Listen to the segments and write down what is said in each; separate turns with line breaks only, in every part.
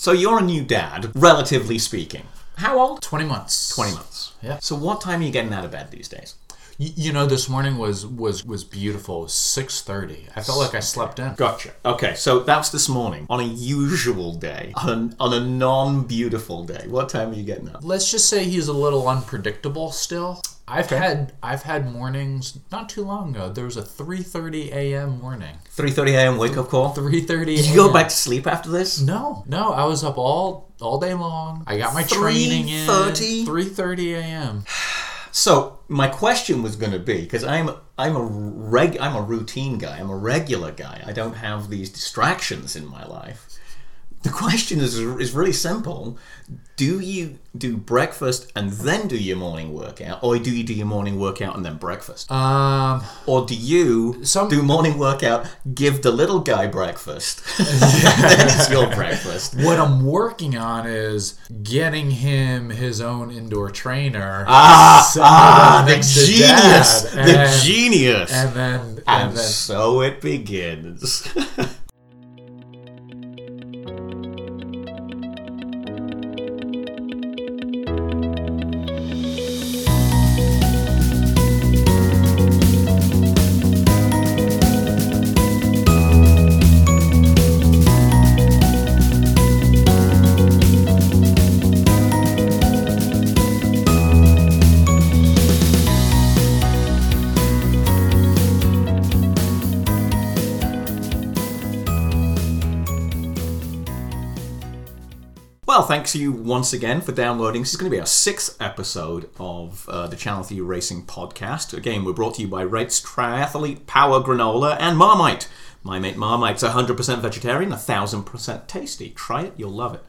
So you're a new dad, relatively speaking. How old?
20 months.
20 months.
Yeah.
So what time are you getting out of bed these days?
You know, this morning was was was beautiful. Six thirty. I felt like I slept in.
Gotcha. Okay, so that's this morning. On a usual day, on, on a non beautiful day, what time are you getting up?
Let's just say he's a little unpredictable still. I've had I've had mornings not too long ago. There was a three thirty a.m. morning.
3.30 a.m. wake up call?
Three thirty.
You go back to sleep after this?
No, no. I was up all all day long. I got my training in. Three thirty a.m.
So my question was going to be because I'm I'm a reg I'm a routine guy. I'm a regular guy. I don't have these distractions in my life. The question is is really simple. Do you do breakfast and then do your morning workout, or do you do your morning workout and then breakfast,
Um,
or do you
Some-
do morning workout, give the little guy breakfast, then it's your breakfast?
what I'm working on is getting him his own indoor trainer.
Ah, ah, the genius, the
and-
genius.
And then
And
and then
so it begins. thanks you once again for downloading. This is going to be our sixth episode of uh, the Channel 3 Racing podcast. Again, we're brought to you by Rates Triathlete, Power Granola, and Marmite. My mate Marmite's 100% vegetarian, 1000% tasty. Try it, you'll love it.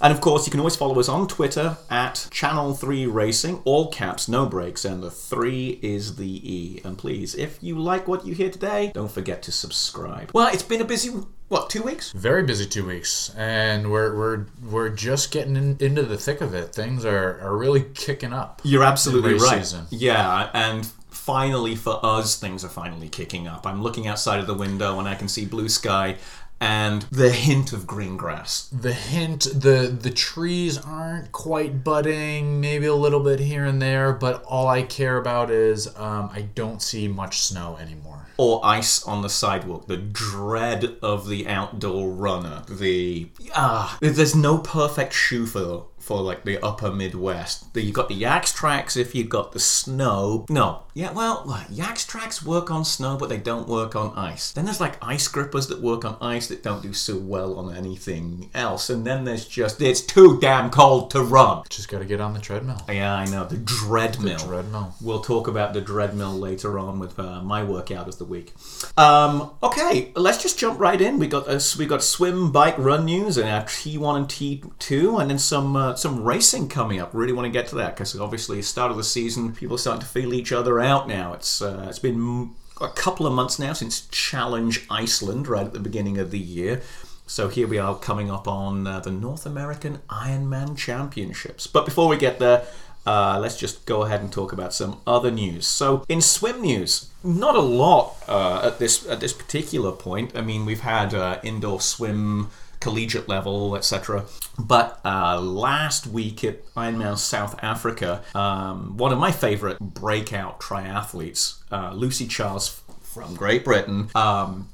And of course, you can always follow us on Twitter at Channel 3 Racing, all caps, no breaks, and the 3 is the E. And please, if you like what you hear today, don't forget to subscribe. Well, it's been a busy, what, two weeks?
very busy two weeks, and we're we're we're just getting in, into the thick of it. Things are, are really kicking up.
You're absolutely right.
season.
Yeah, and finally for us, things are finally kicking up. I'm looking outside of the window and I can see blue sky and the hint of green grass.
The hint, the the trees aren't quite budding, maybe a little bit here and there, but all I care about is um, I don't see much snow anymore.
Or ice on the sidewalk, the dread of the outdoor runner. The ah, there's no perfect shoe for for like the upper Midwest. You've got the Yaktrax if you've got the snow. No, yeah, well, Yaktrax work on snow, but they don't work on ice. Then there's like ice grippers that work on ice that don't do so well on anything else. And then there's just it's too damn cold to run.
Just got to get on the treadmill.
Yeah, I know the dreadmill.
Treadmill.
We'll talk about the dreadmill later on with uh, my workout of the week. Um, okay, let's just jump right in. We got a, we got swim, bike, run news, and our T1 and T2, and then some uh, some racing coming up. Really want to get to that because obviously start of the season, people are starting to feel each other out now. It's uh, it's been a couple of months now since Challenge Iceland, right at the beginning of the year. So here we are coming up on uh, the North American Ironman Championships. But before we get there, uh, let's just go ahead and talk about some other news. So in swim news, not a lot uh, at this at this particular point. I mean, we've had uh, indoor swim collegiate level, etc. But uh, last week at Ironman South Africa, um, one of my favorite breakout triathletes, uh, Lucy Charles from Great Britain, um,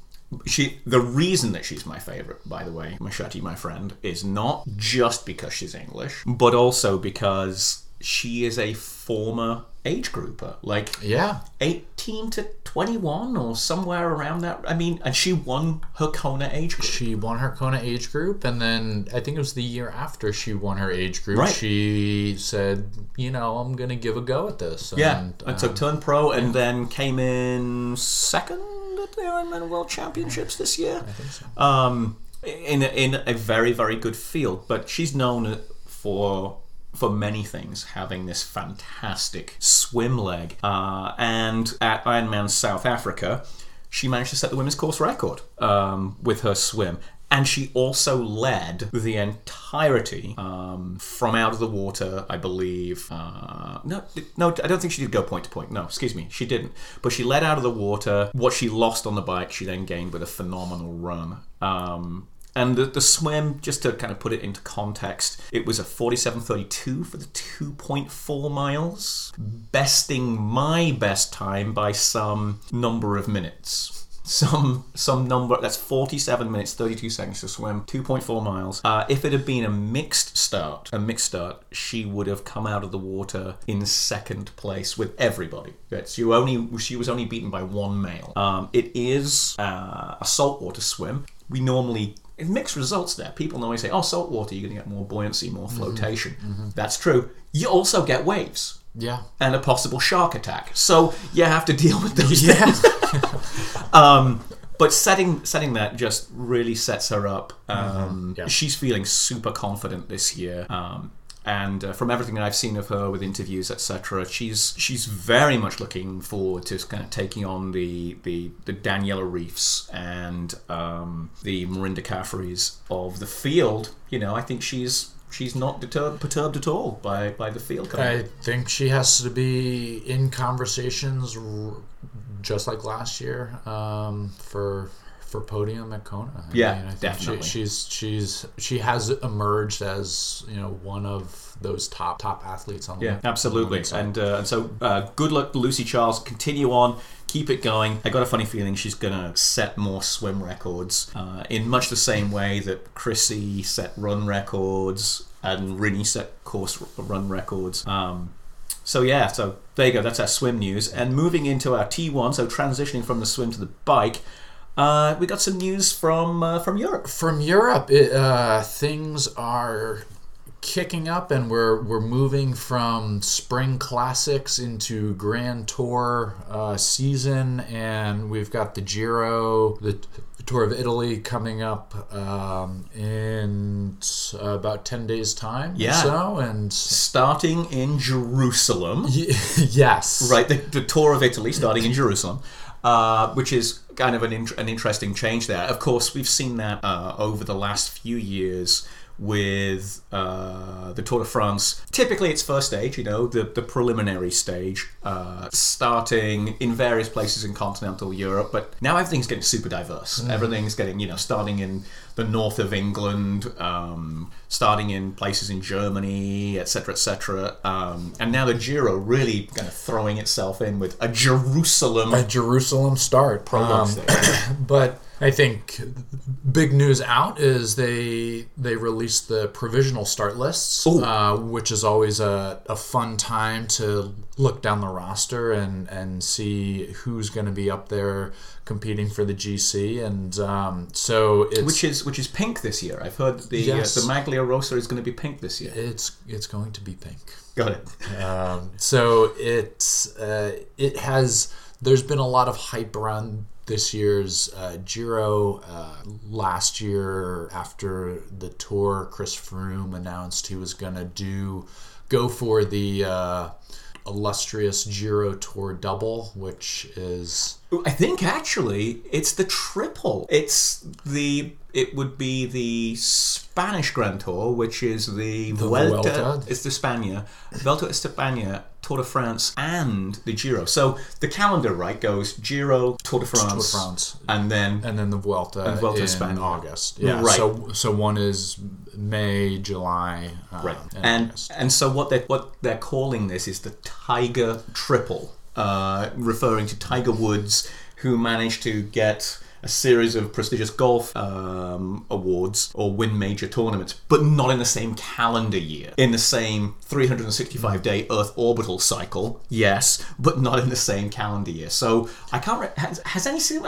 she the reason that she's my favorite by the way machete my friend is not just because she's english but also because she is a former age grouper like
Yeah.
18 to 21 or somewhere around that i mean and she won her kona age group
She won her Kona age group, and then I think it was the year after she won her age group.
Right.
She said, "You know, I'm gonna give a go at this."
yeah
and,
so
um,
turned pro and then came in second at the ironman world championships this year um, in a, in a very very good field. But she's known for for many things, having this fantastic swim leg. Uh, and at Ironman South Africa, she managed to set the women's course record um, with her swim. And she also led the entirety um, from out of the water, I believe. Uh, no, no, I don't think she did go point to point. No, excuse me, she didn't. But she led out of the water. What she lost on the bike, she then gained with a phenomenal run. Um, And the, the swim, just to kind of put it into context, it was a 47.32 for the 2.4 miles, besting my best time by some number of minutes. Some some number that's 47 minutes 32 seconds to swim 2.4 miles. Uh, if it had been a mixed start a mixed start she would have come out of the water in second place with everybody. That's you only she was only beaten by one male. Um, it is uh, a saltwater swim. We normally mixed results there. People normally say, "Oh, salt water, you're going to get more buoyancy, more flotation." That's true. You also get waves
Yeah.
and a possible shark attack. So you have to deal with those
Yeah.
um, but setting setting that just really sets her up. Um,
Yeah.
She's feeling super confident this year. Um, and uh, from everything that I've seen of her with interviews, etc., she's she's very much looking forward to kind of taking on the the, the Daniela Ryfs and um, the Mirinda Carfraes of the field. You know, I think she's she's not deterred, perturbed at all by by the field coming.
I think she has to be in conversations, r- just like last year, um, for for podium at Kona. I
Yeah,
I think
definitely.
She, she's she's she has emerged as you know one of those top top athletes on the
Yeah,
the
absolutely.
side.
And uh, and so uh, good luck Lucy Charles. Continue on, keep it going. I got a funny feeling she's gonna set more swim records uh, in much the same way that Chrissie set run records and Rinny set course run records. Um, so yeah, so there you go. That's our swim news. And moving into our T1, so transitioning from the swim to the bike. Uh, we got some news from uh, from Europe.
From Europe, it, uh, things are kicking up, and we're we're moving from spring classics into Grand Tour uh, season, and we've got the Giro, the, the Tour of Italy coming up um, in about ten days' time.
Yeah.
so and
Starting in Jerusalem.
yes,
Right, the, the tour of Italy starting in Jerusalem, uh, which is kind of an, int- an interesting change there. Of course, we've seen that uh, over the last few years with uh, the Tour de France. Typically, it's first stage, you know, the, the preliminary stage, uh, starting in various places in continental Europe. But now everything's getting super diverse. Everything's getting, you know, starting in the north of England, um, starting in places in Germany, etc., etc. Um, and now the Giro really kind of throwing itself in with a Jerusalem
a Jerusalem start. Um, but I think big news out is they they released the provisional start lists, uh, which is always a, a fun time to look down the roster and and see who's going to be up there competing for the GC. And um, so it's
Which is which is pink this year. I've heard the
Yes.
uh, the Maglia Rosa is going to be pink this year.
it's it's going to be pink.
Got it.
Um, so it's uh, it has. There's been a lot of hype around this year's uh, Giro. Uh, last year, after the tour, Chris Froome announced he was going to do go for the uh, illustrious Giro Tour double, which is
I think actually it's the triple. It's the it would be the Spanish Grand Tour, which is the, Vuelta,
Vuelta.
it's the Spania, Vuelta España, Tour de France, and the Giro. So the calendar right goes Giro, Tour de France,
Tour de France.
and then
and then the Vuelta,
And Vuelta
in
España.
August. Yeah,
Right.
So so one is May, July, um,
Right.
and
And
August.
and so what they what they're calling this is the Tiger Triple, uh, referring to Tiger Woods, who managed to get a series of prestigious golf um, awards or win major tournaments, but not in the same calendar year, in the same 365 day Earth orbital cycle. Yes, but not in the same calendar year. So I can't. Re- has, has any since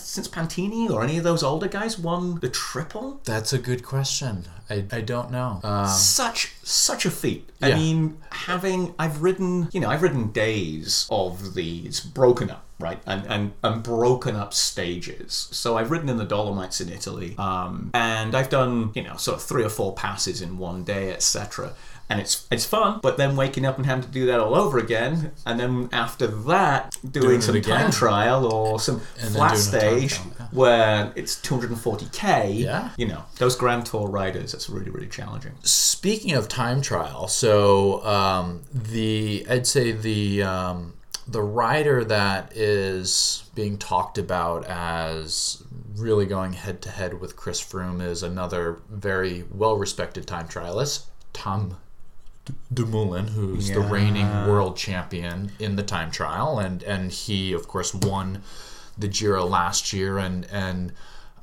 since Pantani or any of those older guys won the triple?
That's a good question. I, I don't know. Um,
such such a feat. I
Yeah.
mean, having I've ridden, you know, I've ridden days of these broken up, right, and and, and broken up stages. So I've ridden in the Dolomites in Italy, um, and I've done, you know, sort of three or four passes in one day, etc. And it's it's fun, but then waking up and having to do that all over again, and then after that doing,
Doing
some time trial or some
And
flat
doing a time
stage
yeah.
where it's 240k.
Yeah.
you know, those Grand Tour riders, it's really really challenging.
Speaking of time trial, so um, the I'd say the um, the rider that is being talked about as really going head to head with Chris Froome is another very well respected time trialist, Tom Dumoulin, who's the reigning world champion in the time trial, and and he of course won the Giro last year, and and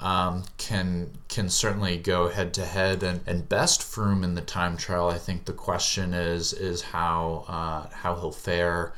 um, can can certainly go head to head. And, and best Froome in the time trial. I think the question is is how uh, how he'll fare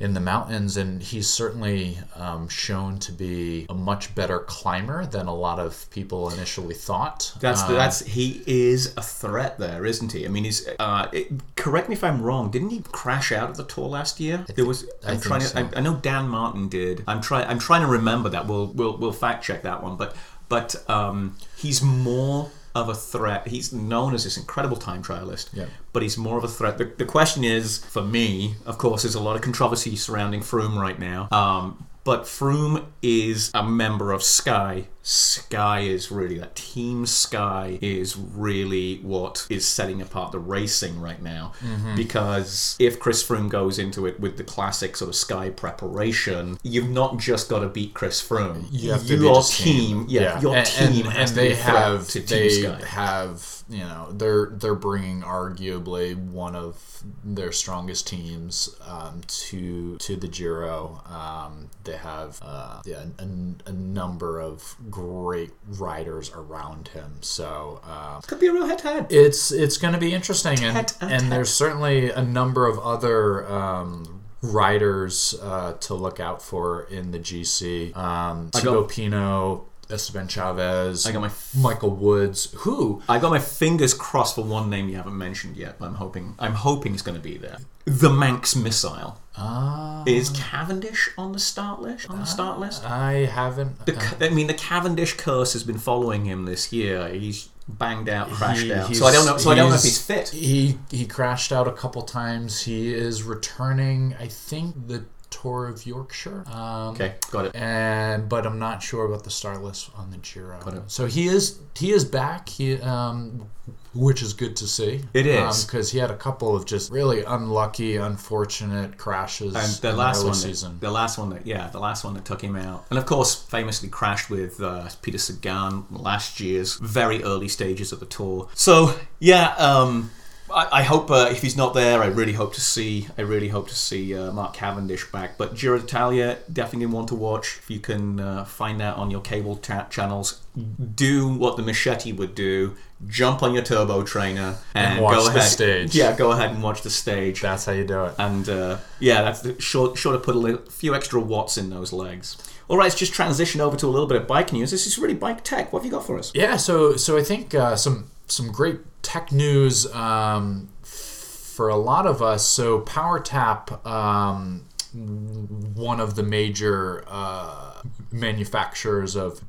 in the mountains, and he's certainly um, shown to be a much better climber than a lot of people initially thought.
That's
Uh,
that's he is a threat there, isn't he? I mean, he's. Uh, it, correct me if I'm wrong. Didn't he crash out of the tour last year? There was. I'm trying to. I, I know Dan Martin did. I'm trying. I'm trying to remember that. We'll we'll we'll fact check that one. But but um, he's more of a threat. He's known as this incredible time trialist.
Yeah.
But he's more of a threat. The, the question is, for me, of course, there's a lot of controversy surrounding Froome right now. Um, but Froome is a member of Sky. Sky is really that team Sky is really what is setting apart the racing right now.
Mm-hmm.
Because if Chris Froome goes into it with the classic sort of Sky preparation, you've not just got to beat Chris Froome.
you have to
your
beat his
team, yeah, your
and,
team
and,
has
and
to
they have
to Team
they
Sky.
have you know they're they're bringing arguably one of their strongest teams um, to to the Giro. Um, they have uh, yeah a, a number of great riders around him. So. Um,
Could be a real head-to-head.
it's it's going to be interesting, and and there's certainly a number of other um, riders uh, to look out for in the GC. Um,
I
Thibaut
got-
Pinot, Esteban Chaves,
I got my
Michael Woods, who
I got my fingers crossed for one name you haven't mentioned yet. But I'm hoping I'm hoping it's going to be there. The Manx missile
ah,
is Cavendish on the start list. On the start list.
I haven't.
The, I mean, the Cavendish curse has been following him this year. He's banged out, crashed
He-
out. So I don't know. So I don't know if
he's-
fit.
He he crashed out a couple times. He is returning. I think the Tour of Yorkshire. Um,
Okay, got it.
and but I'm not sure about the star list on the Giro.
it.
So he is he is back. He um, which is good to see.
It is.
because he had a couple of just really unlucky, unfortunate crashes
And the last
the
one,
season.
the last one that yeah, the last one that took him out, and of course, famously crashed with uh, Peter Sagan last year's very early stages of the tour. So yeah, um, I, I hope uh, if he's not there, I really hope to see, I really hope to see uh, Mark Cavendish back. But Giro d'Italia, definitely one to watch. If you can uh, find that on your cable ta- channels, do what the Machete would do: jump on your turbo trainer and,
watch
go
the
ahead.
stage.
Yeah, go ahead and watch the stage.
That's how you do it.
And uh, yeah, that's the, sure, sure to put a li- few extra watts in those legs. All right, let's just transition over to a little bit of bike news. This is really bike tech. What have you got for us?
Yeah, so so I think uh, some some great tech news um, for a lot of us. So PowerTap, um, one of the major uh, manufacturers of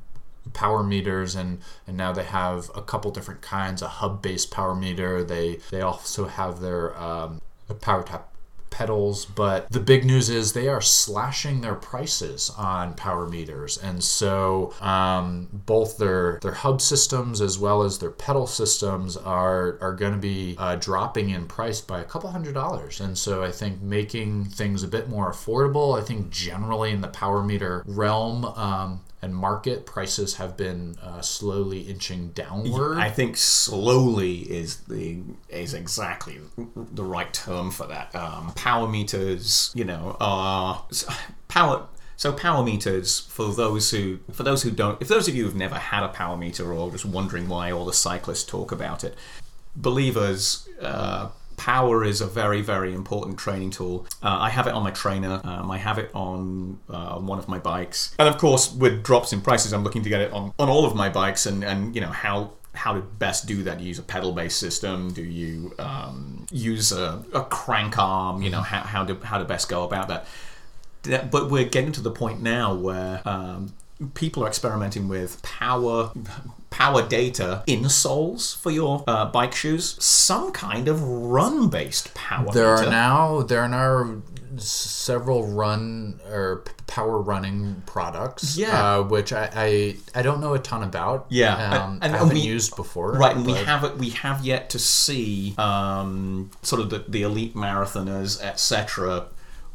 power meters and and now they have a couple different kinds a hub based power meter they they also have their um, power tap pedals but the big news is they are slashing their prices on power meters. And so um, both their their hub systems as well as their pedal systems are are going to be uh, dropping in price by a couple hundred dollars. And so i think making things a bit more affordable i think generally in the power meter realm um, and market prices have been uh, slowly inching downward.
I think slowly is the is exactly the right term for that. Um, power meters, you know, are power. So power meters for those who for those who don't, if those of you who've never had a power meter or just wondering why all the cyclists talk about it, believers. Uh, Power is a very, very important training tool. Uh, I have it on my trainer. Um, I have it on uh, one of my bikes, and of course, with drops in prices, I'm looking to get it on, on all of my bikes. And, and you know how how to best do that. Do you use a pedal-based system? Do you um, use a, a crank arm? You know how how to how to best go about. That- But we're getting to the point now where um, people are experimenting with power power data insoles for your uh, bike shoes. Some kind of run-based power.
there
meter.
are now there are now several run or power running products.
Yeah.
uh, which I, I I don't know a ton about.
Yeah,
um,
and- and
I haven't
we-
used before.
Right, and we have we have yet to see um, sort of the, the elite marathoners, etc.,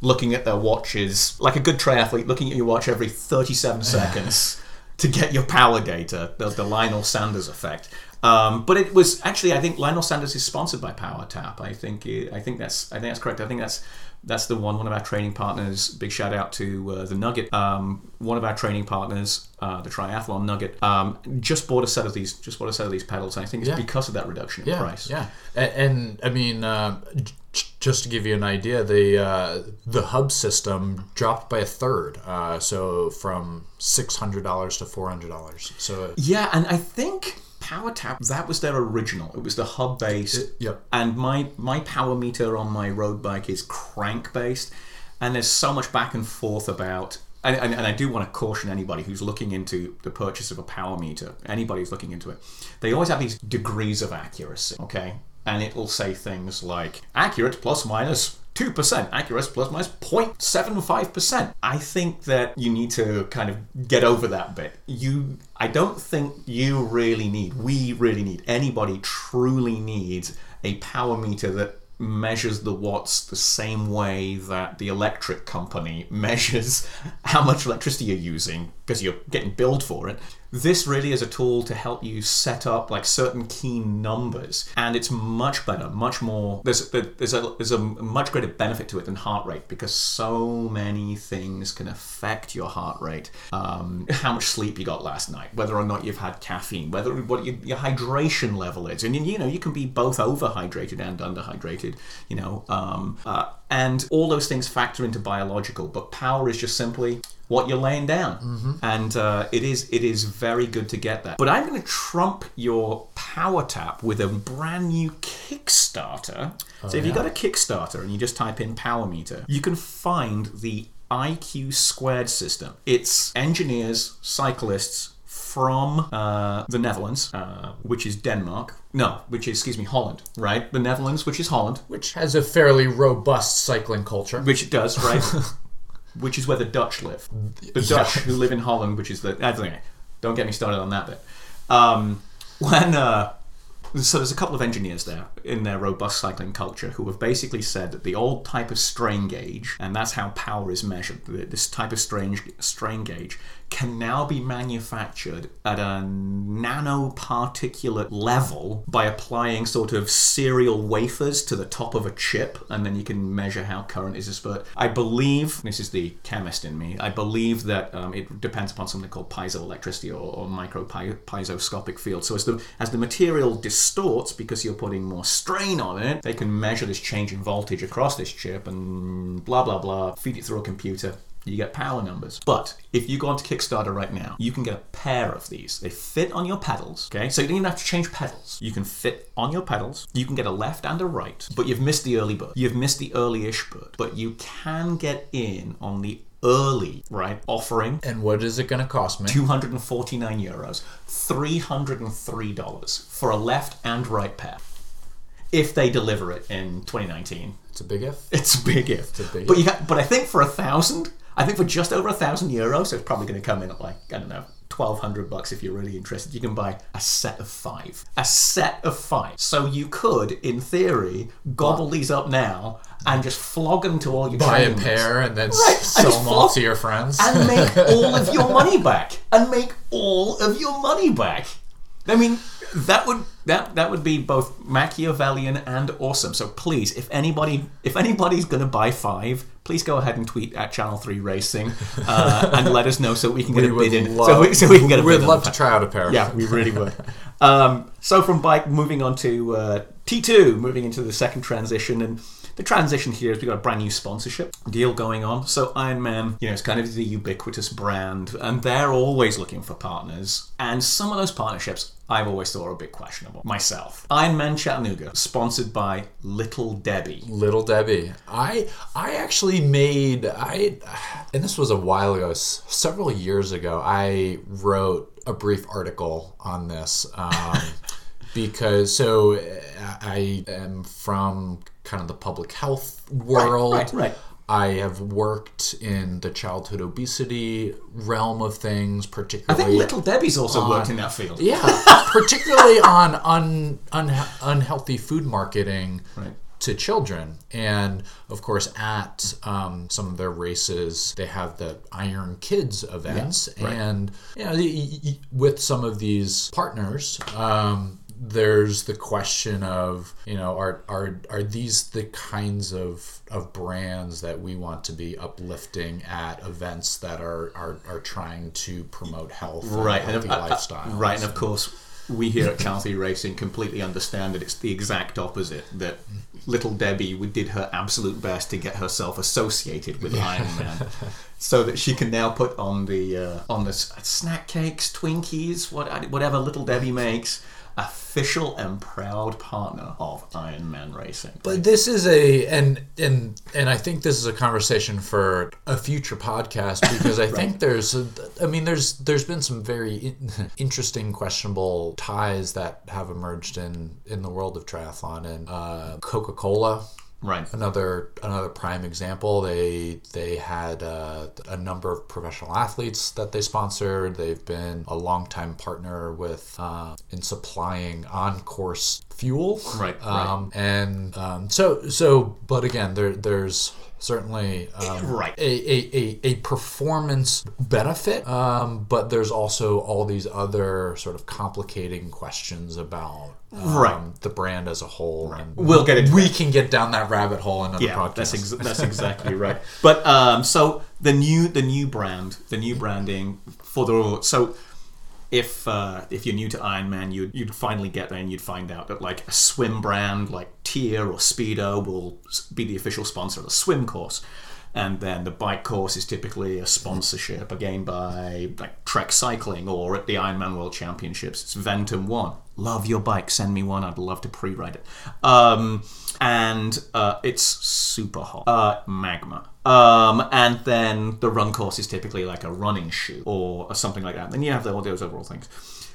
looking at their watches like a good triathlete, looking at your watch every thirty-seven seconds to get your power data, the, the Lionel Sanders effect. Um, but it was actually, I think Lionel Sanders is sponsored by PowerTap. I think I think that's I think that's correct. I think that's that's the one. One of our training partners. Big shout out to uh, the Nugget. Um, one of our training partners, uh, the Triathlon Nugget, um, just bought a set of these. Just bought a set of these pedals. And I think it's
Yeah.
because of that reduction in
yeah,
price.
Yeah, and, and I mean, uh, j- just to give you an idea, the uh, the hub system dropped by a third, uh, so from six hundred dollars to four hundred dollars. So
Yeah, and I think PowerTap that was their original. It was the hub based.
yep.
And my my power meter on my road bike is crank based, and there's so much back and forth about. And, and, and I do want to caution anybody who's looking into the purchase of a power meter, anybody who's looking into it, they always have these degrees of accuracy, okay? And it will say things like accurate plus minus 2%, accurate plus minus 0.75%. I think that you need to kind of get over that bit. You I don't think you really need, we really need, anybody truly needs a power meter that measures the watts the same way that the electric company measures how much electricity you're using because you're getting billed for it. This really is a tool to help you set up like certain key numbers, and it's much better, much more. There's there's a there's a much greater benefit to it than heart rate because so many things can affect your heart rate. Um, how much sleep you got last night, whether or not you've had caffeine, whether what your, your hydration level is, and you know you can be both overhydrated and underhydrated. You know, um, uh, and all those things factor into biological. But power is just simply what you're laying down, and uh, it is it is very good to get that. But I'm going to trump your power tap with a brand new Kickstarter. so if you got a Kickstarter and you just type in power meter, you can find the IQ squared system. It's engineers, cyclists from uh, the Netherlands, uh, which is Denmark. No, which is excuse me Holland, right? The Netherlands, which is Holland,
which has a fairly robust cycling culture.
which it does, right? which is where the Dutch live. The Dutch who live in Holland, which is the. I don't get me started on that bit. Um, when uh, so there's a couple of engineers there in their robust cycling culture who have basically said that the old type of strain gauge, and that's how power is measured. This type of strain strain gauge can now be manufactured at a nanoparticulate level by applying sort of serial wafers to the top of a chip, and then you can measure how current is dispersed. I believe this is the chemist in me. I believe that um, it depends upon something called piezoelectricity or, or micro piezoscopic field. So as the as the material distorts because you're putting more strain on it, they can measure this change in voltage across this chip and blah blah blah. Feed it through a computer you get power numbers. But if you go onto Kickstarter right now, you can get a pair of these. They fit on your pedals, okay? So you don't even have to change pedals. You can fit on your pedals. You can get a left and a right, but you've missed the early bird. You've missed the early-ish bird, but you can get in on the early, right, offering.
And what is it going to cost me?
249 euros, $303 for a left and right pair. If they deliver it in 2019,
It's a big if.
it's a big if.
a big
but you got, but I think for a thousand, I think for just over a thousand euros, so it's probably going to come in at like I don't know, twelve hundred bucks if you're really interested. You can buy a set of five, a set of five. So you could, in theory, gobble these up now and just flog them to all your
Buy a pair and then
Right,
sell them all to your friends.
and make all of your money back and make all of your money back i mean that would that that would be both machiavellian and awesome so please if anybody if anybody's going to buy five please go ahead and tweet at channel 3 racing uh, and let us know so we can get a bid in so, we, so we can get a
We'd love to try out a pair.
yeah, we really would. Um, so from bike, moving on to uh, T2, moving into the second transition, and the transition here is we've got a brand new sponsorship deal going on. So Iron Man, you know, it's kind of the ubiquitous brand, and they're always looking for partners. And some of those partnerships I've always thought are a bit questionable myself. Iron Man Chattanooga, sponsored by Little Debbie.
Little Debbie. I I actually made I and this was a while ago, several years ago. I wrote a brief article on this um, because so uh, I am from kind of the public health world.
right, right.
I have worked in the childhood obesity realm of things, particularly.
I think Little Debbie's also worked in that field.
Yeah, particularly on un, un, unhealthy food marketing.
Right.
to children. And of course, at um, some of their races, they have the Iron Kids events,
right.
and you know, with some of these partners. Um, there's the question of you know are are are these the kinds of of brands that we want to be uplifting at events that are are, are trying to promote health
right
and healthy
and, uh, uh,
lifestyles?
right and of course we here at Calthy Racing completely understand that it's the exact opposite that little Debbie we did her absolute best to get herself associated with Iron Man so that she can now put on the uh, on the snack cakes Twinkies what whatever little Debbie makes official and proud partner of Iron Man Racing.
But this is a and and and I think this is a conversation for a future podcast because I think there's a, I mean there's there's been some very interesting questionable ties that have emerged in in the world of triathlon and uh, Coca-Cola
right.
Another another prime example they they had uh, a number of professional athletes that they sponsored. They've been a longtime partner with uh, in supplying on course fuel.
Right, right.
um, and um, so so but again there there's certainly um,
Right.
a, a, a, a performance benefit um, but there's also all these other sort of complicating questions about um,
Right.
the brand as a whole and
We'll get into
we can get down that rabbit hole in another
yeah,
podcast.
that's ex- that's exactly right. But um, so the new the new brand, the new branding for the so if uh, if you're new to Ironman, you'd you'd finally get there and you'd find out that like a swim brand like TYR or Speedo will be the official sponsor of the swim course. And then the bike course is typically a sponsorship again by like Trek Cycling or at the Ironman World Championships. It's Ventum One. Love your bike. Send me one. I'd love to pre-ride it. Um, and uh, it's super hot. Uh, magma. Um, and then the run course is typically like a running shoe or, or something like that. And then you have the, all those overall things.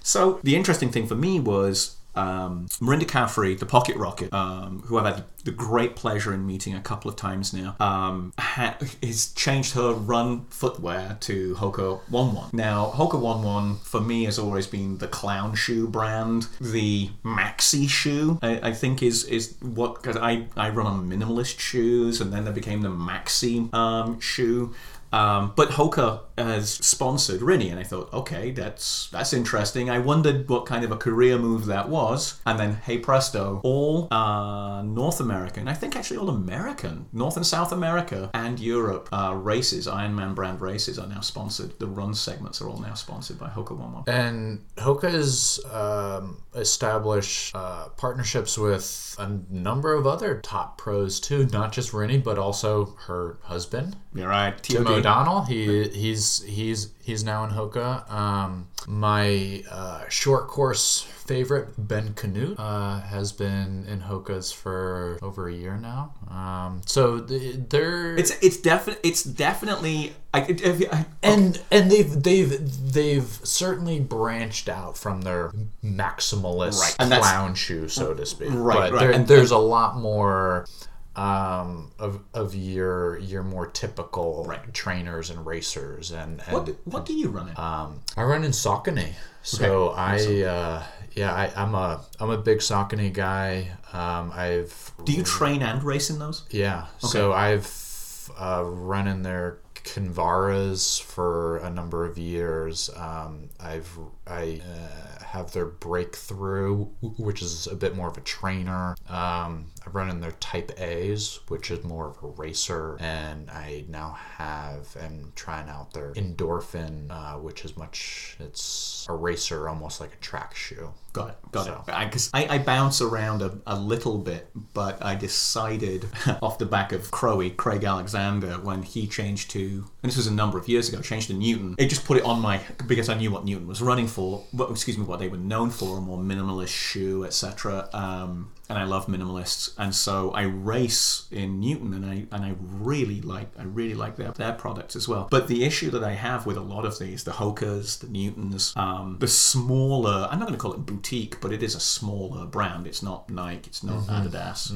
So the interesting thing for me was um, Mirinda Carfrae, the Pocket Rocket, um, who I've had the great pleasure in meeting a couple of times now, um, ha- has changed her run footwear to Hoka One One. Now, Hoka One One for me has always been the clown shoe brand, the maxi shoe. I, I think is is what because I I run on minimalist shoes, and then there became the maxi um, shoe. Um, but Hoka has sponsored Rinny, and I thought, okay, that's that's interesting. I wondered what kind of a career move that was, and then hey presto, all uh, North American, I think actually all American, North and South America and Europe uh, races, Ironman brand races are now sponsored. The run segments are all now sponsored by Hoka One One.
And Hoka's um, established uh, partnerships with a number of other top pros too, not just Rinny, but also her husband,
You're right,
Tim O'Donnell. He he's he's he's now in Hoka. Um, my uh, short course favorite Ben Kanute uh, has been in Hoka's for over a year now. Um, so th- they're
It's it's definitely it's definitely I, you- I,
and and they've they've they've certainly branched out from their maximalist
Right,
clown shoe, so to speak.
Right,
but
right,
There,
and-
there's a lot more um, of of your your more typical
Right.
trainers and racers. And, and
what what do you run in?
um, I run in Saucony, so I uh, yeah I, I'm a I'm a big Saucony guy. Um, I've
do you train and race in those?
yeah. So I've uh, run in their Kinvaras for a number of years. Um, I've I uh, have their breakthrough, which is a bit more of a trainer. Um, I run in their Type A's, which is more of a racer, and I now have and trying out their Endorphin, uh, which is much. It's a racer, almost like a track shoe.
Got it. Got
So.
it. I, 'cause I, I bounce around a, a little bit, but I decided off the back of Crowie, Craig Alexander, when he changed to, and this was a number of years ago, changed to Newton. It just put it on my because I knew what Newton was running for. What, excuse me, what they were known for, a more minimalist shoe, etc. Um, and I love minimalists, and so I race in Newton, and I and I really like I really like their their products as well. But the issue that I have with a lot of these, the Hokas, the Newtons, um, the smaller, I'm not going to call it boutique, but it is a smaller brand. It's not Nike, it's not Adidas.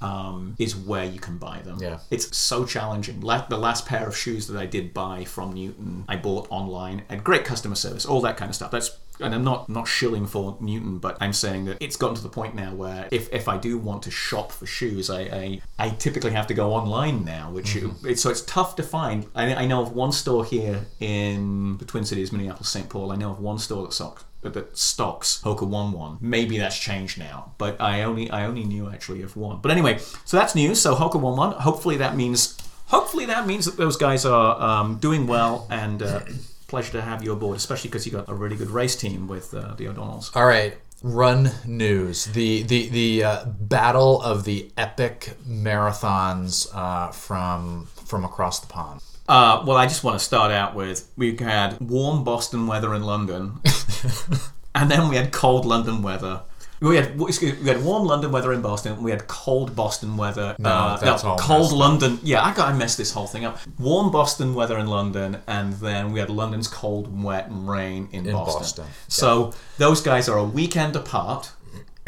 Um, is where you can buy them.
Yeah.
It's so challenging. Like the last pair of shoes that I did buy from Newton, I bought online. Had great customer service, all that kind of stuff. That's and I'm not not shilling for Newton, but I'm saying that it's gotten to the point now where if, if I do want to shop for shoes, I I, I typically have to go online now, which it's, so it's tough to find. I, I know of one store here in the Twin Cities, Minneapolis, St. Paul. I know of one store that stocks that stocks Hoka One One. Maybe that's changed now, but I only I only knew actually of one. But anyway, so that's news. So Hoka One One. Hopefully that means hopefully that means that those guys are um, doing well and. Uh, Pleasure to have you aboard, especially because you got a really good race team with uh, the O'Donnells.
All right, run news. The the the uh, battle of the epic marathons uh, from from across the pond.
Uh, well, I just want to start out with we had warm Boston weather in London, and then we had cold London weather. We had we had warm London weather in Boston. We had cold Boston weather.
No, that's all
cold
messed up.
London. Yeah, I got I messed this whole thing up. Warm Boston weather in London, and then we had London's cold and wet and rain in, Boston.
Boston,
So those guys are a weekend apart.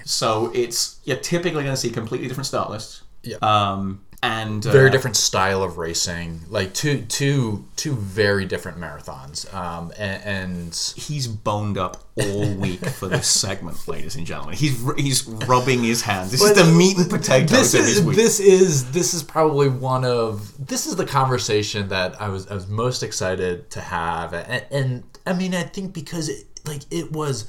So it's you're typically going to see completely different start lists.
Yeah.
Um, and uh,
very different style of racing, like two two two very different marathons. Um, and, and
he's boned up all week for this segment, ladies and gentlemen. He's he's rubbing his hands. This is the meat and potatoes
this is
his week.
this is this is probably one of this is the conversation that I was I was most excited to have, and, and I mean I think because it, like it was.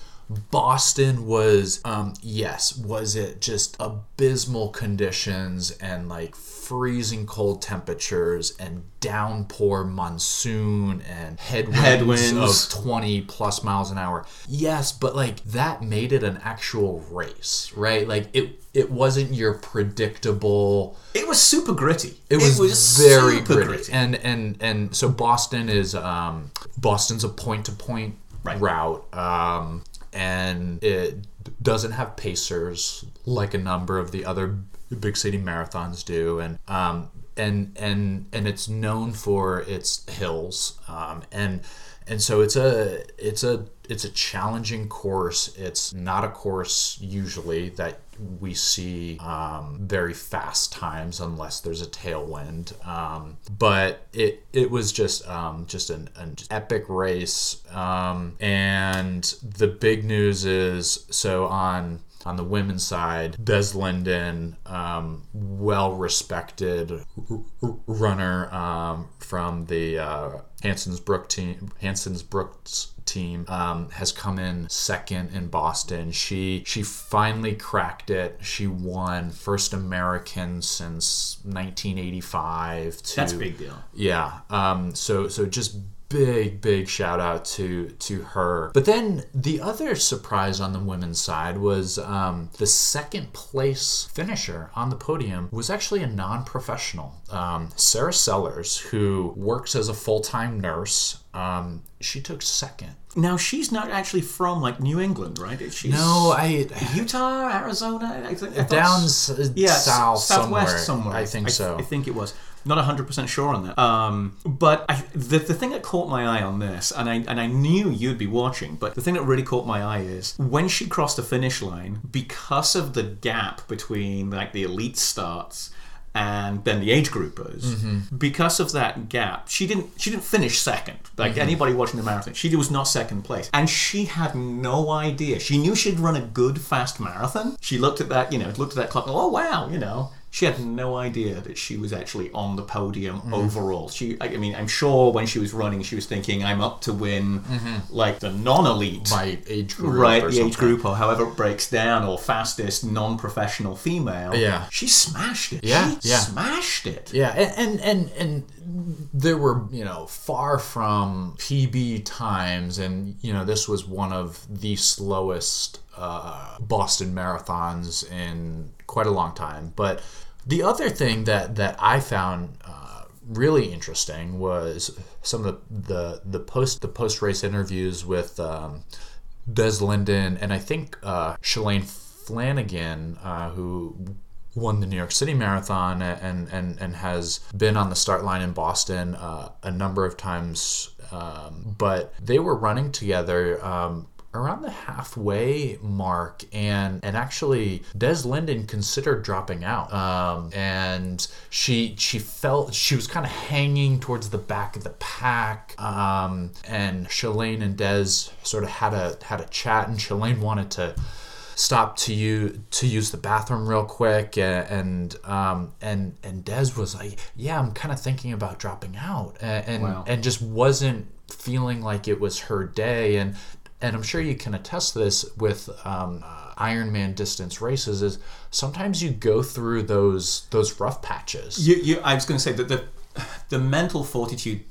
Boston was, um, yes, was it just abysmal conditions and like freezing cold temperatures and downpour monsoon and headwinds,
Headwinds.
of 20 plus miles an hour. Yes, but like that made it an actual race, right? Like it it wasn't your predictable
it was super gritty.
it was, very
super
gritty. And and and so Boston is um Boston's a point to point route. Um and it doesn't have pacers like a number of the other big city marathons do and um and and and it's known for its hills um and and so it's a it's a it's a challenging course. It's not a course usually that we see um, very fast times unless there's a tailwind um, but it it was just um, just an, an epic race um, and the big news is so on on the women's side, Des Linden, um, well respected r- r- runner um, from the uh, Hanson's Brook team, Hanson's Brooks team, um, has come in second in Boston. She she finally cracked it. She won first American since 1985. To,
That's a big deal.
yeah. Um, so so just big big shout out to to her. But then the other surprise on the women's side was um, the second place finisher on the podium was actually a non-professional, um, Sarah Sellers, who works as a full-time nurse. Um, she took second.
Now she's not actually from like New England, right? She's
No, I
Utah, Arizona. I think I
down
s- yeah,
south
southwest
somewhere. I think so.
I think it was. Not 100% sure on that. Um, but I, the, the thing that caught my eye on this, and I, and I knew you'd be watching, but the thing that really caught my eye is when she crossed the finish line, because of the gap between like the elite starts and then the age groupers
Mm-hmm.
because of that gap she didn't she didn't finish second like
Mm-hmm.
anybody watching the marathon she was not second place and she had no idea she knew she'd run a good fast marathon she looked at that you know looked at that clock oh wow you know she had no idea that she was actually on the podium
Mm-hmm.
overall. She I mean I'm sure when she was running she was thinking I'm up to win like the non-elite.
My age group
right
or
the age group or however it breaks down or fastest non-professional female.
Yeah.
she smashed it.
Yeah,
she
yeah.
smashed it.
Yeah, and, and and and there were you know far from PB times, and you know this was one of the slowest uh, Boston marathons in quite a long time. But the other thing that that I found. Uh, Really interesting was some of the the, the post the post race interviews with um, Des Linden and I think uh, Shalane Flanagan, uh, who won the New York City Marathon and and and has been on the start line in Boston uh, a number of times. Um, but they were running together um, around the halfway mark, and and actually Des Linden considered dropping out, um, and she she felt she was kind of hanging towards the back of the pack, um, and Shalane and Des sort of had a had a chat, and Shalane wanted to stop to you to use the bathroom real quick and um and and Des was like yeah I'm kind of thinking about dropping out and and,
Wow.
and just wasn't feeling like it was her day and and I'm sure you can attest this with um, uh, Ironman distance races is sometimes you go through those those rough patches
You, you, I was going to say that the the mental fortitude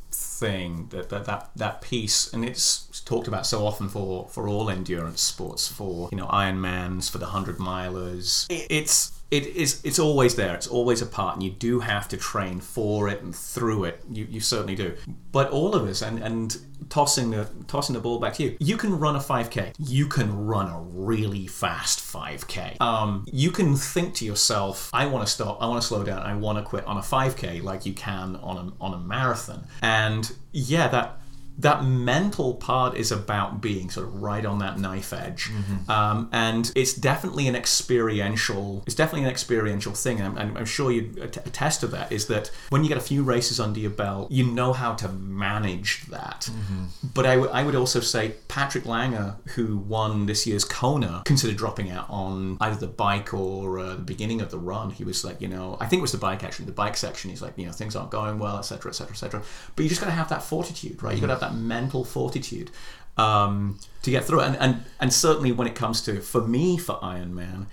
thing that, that that that piece, and it's talked about so often for for all endurance sports, for you know Ironmans, for the hundred milers. It, it's it is it's always there. It's always a part, and you do have to train for it and through it. You, you certainly do. But all of us, and and tossing the tossing the ball back to you, you can run a 5k. You can run a really fast 5k. Um, you can think to yourself, I want to stop. I want to slow down. I want to quit on a 5k, like you can on a on a marathon. And yeah, that that mental part is about being sort of right on that knife edge. Um, and it's definitely an experiential it's definitely an experiential thing. And I'm, I'm sure you attest to that is that when you get a few races under your belt you know how to manage that. But I, w- I would also say Patrick Lange who won this year's Kona considered dropping out on either the bike or uh, the beginning of the run. He was like you know I think it was the bike actually the bike section. He's like you know things aren't going well etc etc etc but you just got to have that fortitude right? You got to have that mental fortitude um, to get through it. And, and and certainly when it comes to for me for Ironman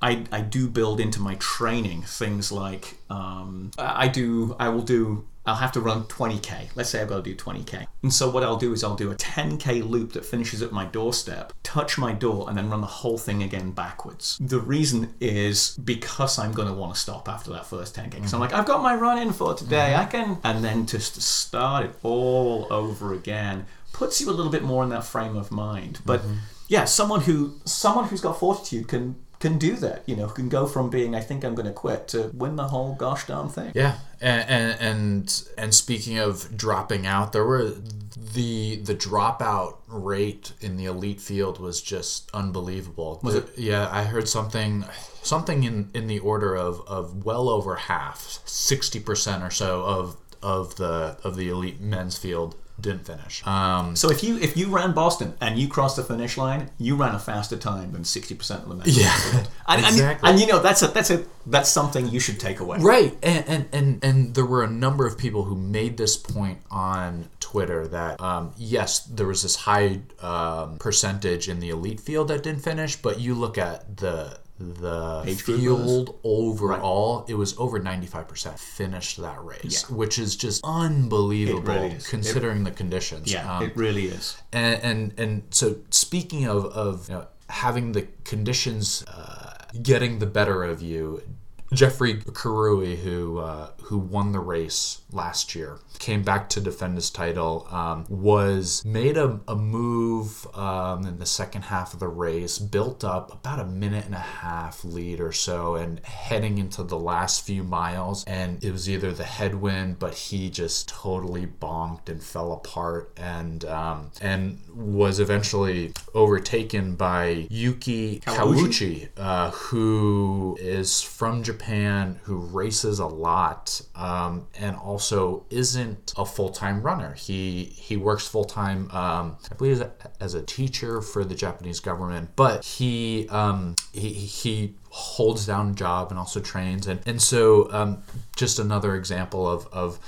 I, I do build into my training things like um, I do I will do I'll have to run 20k. Let's say I've got to do 20k. And so what I'll do is I'll do a 10k loop that finishes at my doorstep, touch my door, and then run the whole thing again backwards. The reason is because I'm going to want to stop after that first 10k. Because I'm mm-hmm. like, I've got my run in for today. Mm-hmm. I can, and then just to start it all over again puts you a little bit more in that frame of mind. But mm-hmm. yeah, someone who someone who's got fortitude can can do that. You know, can go from being I think I'm going to quit to win the whole gosh darn thing.
Yeah, and and and, and speaking of dropping out, there were the the dropout rate in the elite field was just unbelievable.
Was it?
Yeah, I heard something something in in the order of of well over half, sixty percent or so of of the of the elite men's field didn't finish. Um,
So if you if you ran Boston and you crossed the finish line, you ran a faster time than sixty percent of the men.
Yeah,
and, and-
exactly.
And, you know that's a that's a that's something you should take away.
Right, and, and and and there were a number of people who made this point on Twitter that um, yes, there was this high um, percentage in the elite field that didn't finish, but you look at the the
Age group
field overall, it was over ninety five percent finished that race,
Yeah.
which is just unbelievable
really is.
considering the conditions.
Yeah,
Um,
it really is.
and and, and so speaking of of you know, having the conditions uh, getting the better of you Geoffrey Kirui, who uh, who won the race last year, came back to defend his title. Um, was made a, a move um, in the second half of the race, built up about a minute and a half lead or so, and heading into the last few miles. And it was either the headwind, but he just totally bonked and fell apart, and um, and was eventually overtaken by Yuki
Kawauchi,
uh, who is from Japan, who races a lot, um, and also isn't a full time runner. He he works full time, um, I believe, as a, teacher for the Japanese government, but he um, he he holds down a job and also trains, and and so um, just another example of of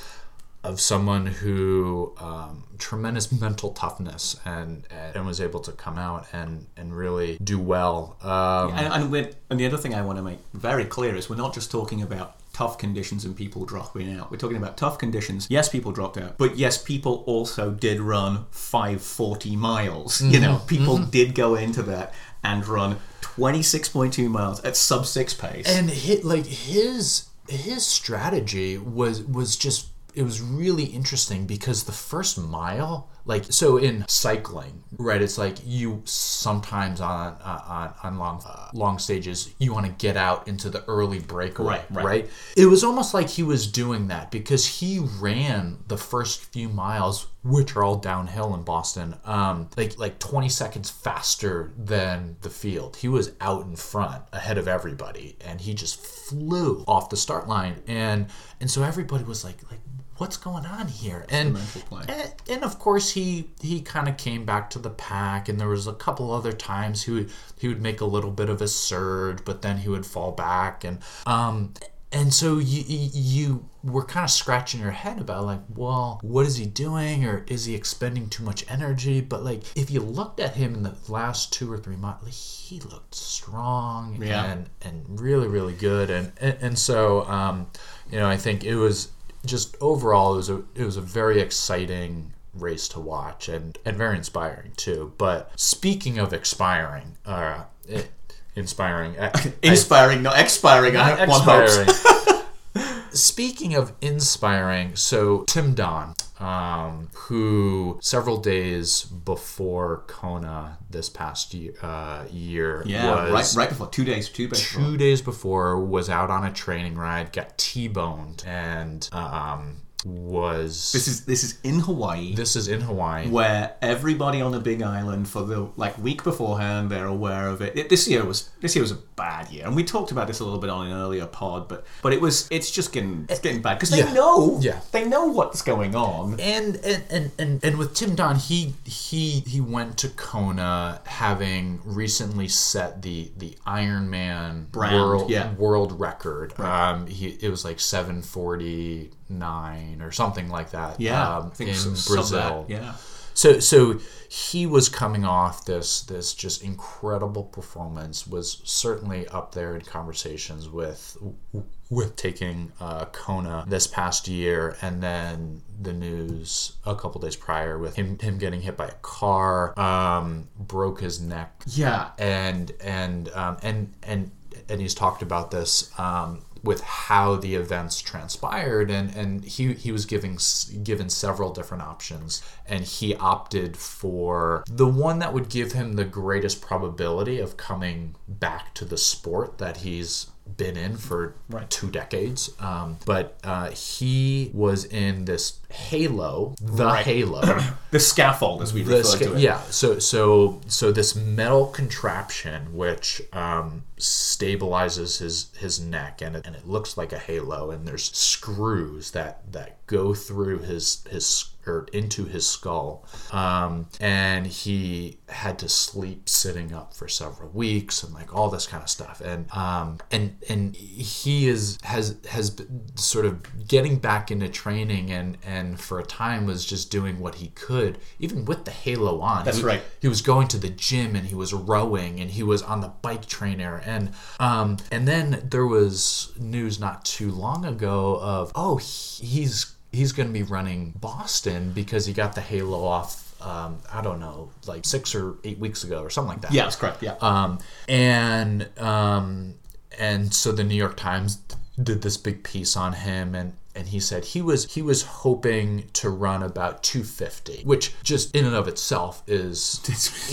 of someone who um, tremendous mental toughness and and was able to come out and and really do well. Um,
And, and, and the other thing I want to make very clear is we're not just talking about tough conditions and people dropping out. We're talking about tough conditions. Yes, people dropped out, but yes, people also did run 540 miles. You mm-hmm. know, people mm-hmm. did go into that and run 26.2 miles at sub six pace.
and hit like his his strategy was was just it was really interesting because the first mile like so in cycling, right? It's like you sometimes on uh, on on long uh, long stages you want to get out into the early breakaway,
Right, right.
It was almost like he was doing that because he ran the first few miles, which are all downhill in Boston, um, like like 20 seconds faster than the field. He was out in front, ahead of everybody, and he just flew off the start line, and and so everybody was like like. What's going on here? And, and and of course he he kind of came back to the pack, and there was a couple other times he would he would make a little bit of a surge, but then he would fall back, and um and so you you you were kind of scratching your head about like, well, what is he doing, or is he expending too much energy? But like, if you looked at him in the last two or three months, he looked strong
Yeah.
and and really really good, and and, and so um, you know I think it was just overall it was a it was a very exciting race to watch and and very inspiring too. But speaking of expiring, uh, eh, inspiring. I- I-
Inspiring, not expiring. I
not
one
expiring. Speaking of inspiring, so Tim Don, um, who several days before Kona this past year, uh, year
Yeah,
was
right, right before two days, two days. before.
two days before was out on a training ride, got T-boned, and um, was
This is this is in Hawaii.
this is in Hawaii.
where everybody on the Big Island for the like week beforehand they're aware of it. it. This year was this year was a bad year, and we talked about this a little bit on an earlier pod, but but it was it's just getting it's getting bad because they
Yeah.
know
Yeah.
they know what's going on.
and and, and and and with Tim Don, he he he went to Kona having recently set the the Ironman
Brand,
world
yeah.
world record. Um, he it was like seven forty nine or something like that.
Yeah,
um,
I think
in
so- of that,
Brazil.
Yeah,
So so he was coming off this this just incredible performance. Was certainly up there in conversations with with taking uh, Kona this past year, and then the news a couple days prior with him him getting hit by a car, um, broke his neck
yeah.
and and um, and and and he's talked about this um, with how the events transpired and and he he was giving given several different options and he opted for the one that would give him the greatest probability of coming back to the sport that he's been in for two decades um, but uh, he was in this halo the
Right.
halo
The scaffold, as we
the
refer
sca-
to it.
yeah so so so this metal contraption which um, stabilizes his his neck and it, and it looks like a halo and there's screws that that go through his his or into his skull. Um, and he had to sleep sitting up for several weeks and like all this kind of stuff. And um, and and he is has has been sort of getting back into training and and for a time was just doing what he could even with the halo on.
That's
He-
right.
he was going to the gym and he was rowing and he was on the bike trainer. And um and then there was news not too long ago of oh he's he's going to be running Boston because he got the halo off um, I don't know, like six or eight weeks ago or something like that.
Yeah, that's correct. Yeah,
Um, and um, and so the New York Times did this big piece on him, and and he said he was he was hoping to run about 250, which just in and of itself is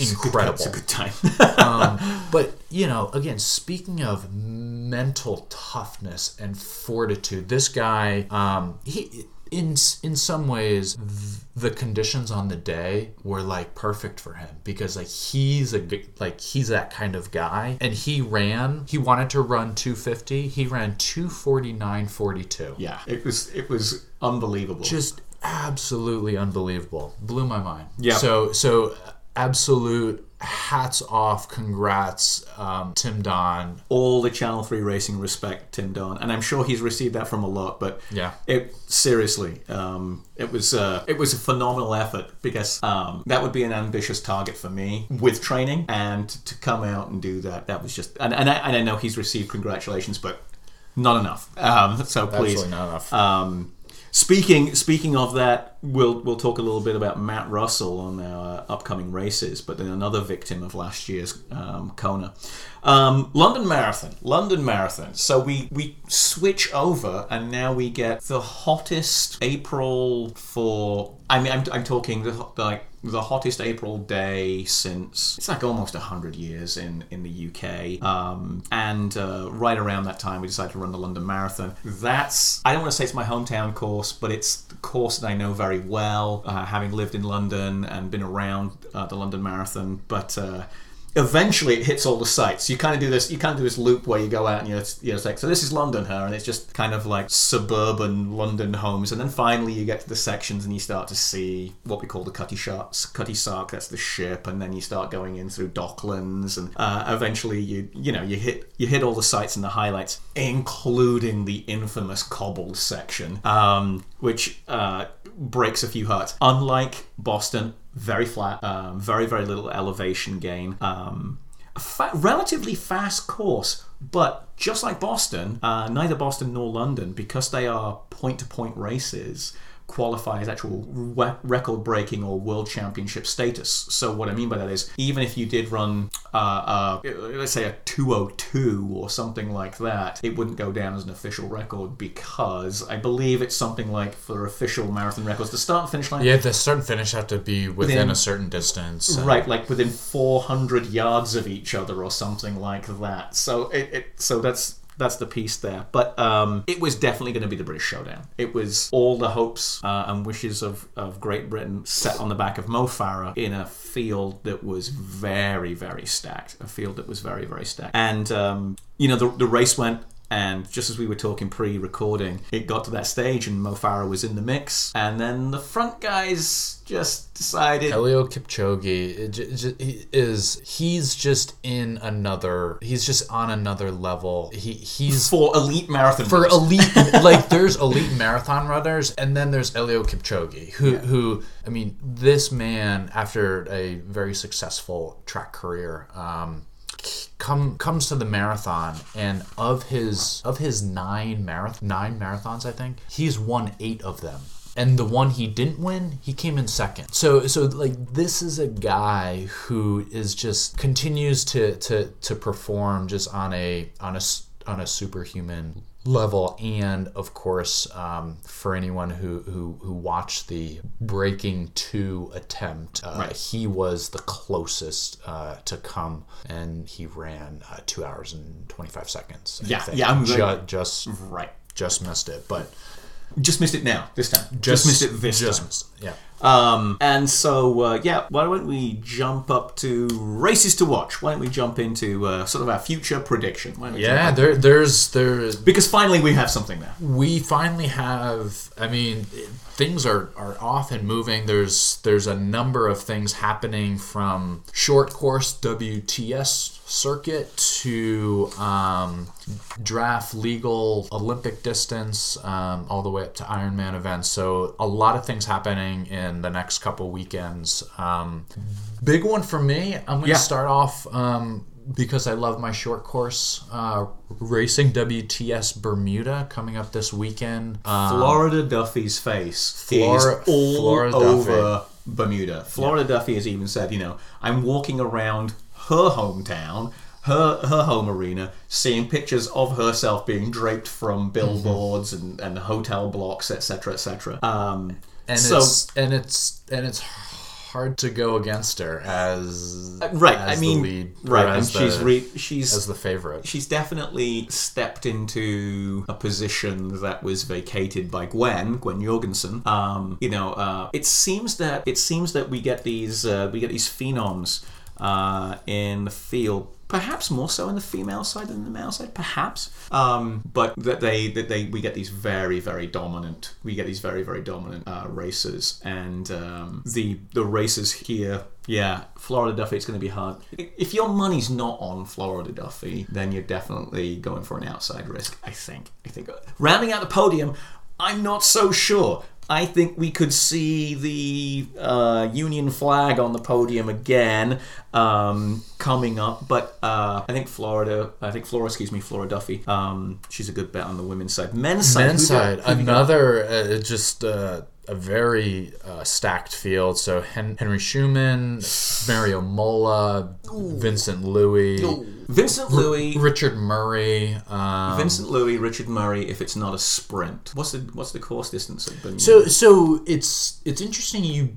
incredible.
It's a good time.
um, but you know, again, speaking of mental toughness and fortitude, this guy, um, he in in some ways th- the conditions on the day were like perfect for him because like he's a like he's that kind of guy and he ran he wanted to run 250 he ran 249.42
yeah, it was it was unbelievable.
just absolutely unbelievable. Blew my mind.
Yeah.
So so absolute hats off, congrats, um, Tim Don.
all the Channel Three Racing respect Tim Don, and I'm sure he's received that from a lot. But
Yeah.
it seriously, um, it was uh, it was a phenomenal effort because um, that would be an ambitious target for me with training, and to come out and do that, that was just and and I, and I know he's received congratulations, but not enough. Um, so please,
Absolutely not enough.
um, speaking speaking of that, we'll we'll talk a little bit about Matt Russell on our upcoming races, but then another victim of last year's um, Kona. Um, London Marathon, London Marathon. So we we switch over, and now we get the hottest April for. I mean, I'm, I'm talking the, like the hottest April day since it's like almost hundred years in in the UK. Um, and uh, right around that time, we decided to run the London Marathon. That's I don't want to say it's my hometown course, but it's the course that I know very well, uh, having lived in London and been around uh, the London Marathon. But uh, eventually it hits all the sites. You kind of do this. You kind of do this loop where you go out and you're, you know, like so. This is London, her, and it's just kind of like suburban London homes, and then finally you get to the sections and you start to see what we call the Cutty Sharks, Cutty Sark. That's the ship, and then you start going in through Docklands, and uh, eventually you you know you hit you hit all the sites and the highlights, including the infamous cobbled section, um, which uh, breaks a few hearts. Unlike Boston, very flat, um, very very little elevation gain. Um, fa- relatively fast course, but just like Boston, uh, neither Boston nor London, because they are point to point races, qualify as actual re- record breaking or world championship status. So, what I mean by that is, even if you did run, uh, uh, let's say, a 202 or something like that, it wouldn't go down as an official record because I believe it's something like for official marathon records, the start and finish line.
Yeah, the start and finish have to be within,
Within-
a certain distance. uh,
Right, like within 400 yards of each other or something like that. So it, it so that's that's the piece there. But um, it was definitely going to be the British Showdown. It was all the hopes uh, and wishes of, of Great Britain set on the back of Mo Farah in a field that was very, very stacked. A field that was very, very stacked. And, um, you know, the, the race went. And just as we were talking pre-recording, it got to that stage, and Mo Farah was in the mix. And then the front guys just decided
Eliud Kipchoge j- j- is he's just in another he's just on another level. He he's
for elite marathon
for elite like there's elite marathon runners and then there's Eliud Kipchoge who who I mean this man after a very successful track career um come comes to the marathon and of his of his nine marathon nine marathons I think he's won 8 of them. And the one he didn't win he came in second. So so like this is a guy who is just continues to to to perform just on a on a on a superhuman level and of course um, for anyone who, who who watched the breaking two attempt uh,
Right.
he was the closest uh, to come and he ran uh, two hours and 25 seconds I
Yeah,
think.
yeah, I'm
Ju- just
right.
just missed it but
Just missed it now, this time. Just, missed it this
just
time.
missed yeah
Um, and so, uh, yeah, why don't we jump up to races to watch? Why don't we jump into uh, sort of our future prediction? Why don't we
yeah there there's there's
Because finally we have something there.
we finally have i mean things are, are off and moving. There's there's a number of things happening from short course wts circuit to um, draft legal olympic distance um, all the way up to ironman events. So a lot of things happening in the next couple weekends. Um, big one for me i'm going to
Yeah.
start off um, because I love my short course uh, racing WTS Bermuda coming up this weekend. Um,
Florida Duffy's face
Flora-
is all
Florida
over Bermuda. Florida Duffy has even said, you know, I'm walking around her hometown, her her home arena, seeing pictures of herself being draped from billboards and, and hotel blocks, etc., etc. Um,
and
so
it's and it's and it's hard to go against her as
right,
as
I mean,
the lead,
right, and
as
she's
the-
re- she's
as the favorite.
she's definitely stepped into a position that was vacated by Gwen, Gwen Jorgensen. Um, you know, uh, it seems that it seems that we get these uh, we get these phenoms uh, in the field. Perhaps more so in the female side than the male side, perhaps. Um, but that they that they we get these very very dominant we get these very very dominant uh, races, and um, the the races here yeah, Florida Duffy, it's going to be hard. If your money's not on Florida Duffy, then you're definitely going for an outside risk, I think. I think rounding out the podium, I'm not so sure. I think we could see the uh, Union flag on the podium again um, coming up, but uh, I think Florida, I think Flora, excuse me, Flora Duffy, um, she's a good bet on the women's side. Men's side,
Men's side,
who do you got?
another uh, just uh, a very uh, stacked field. So Hen- Henri Schoeman, Mario Mola, Vincent Luis,
Vincent Luis.
Richard Murray. Um,
Vincent Luis, Richard Murray. If it's not a sprint, what's the what's the course distance?
So so it's it's interesting you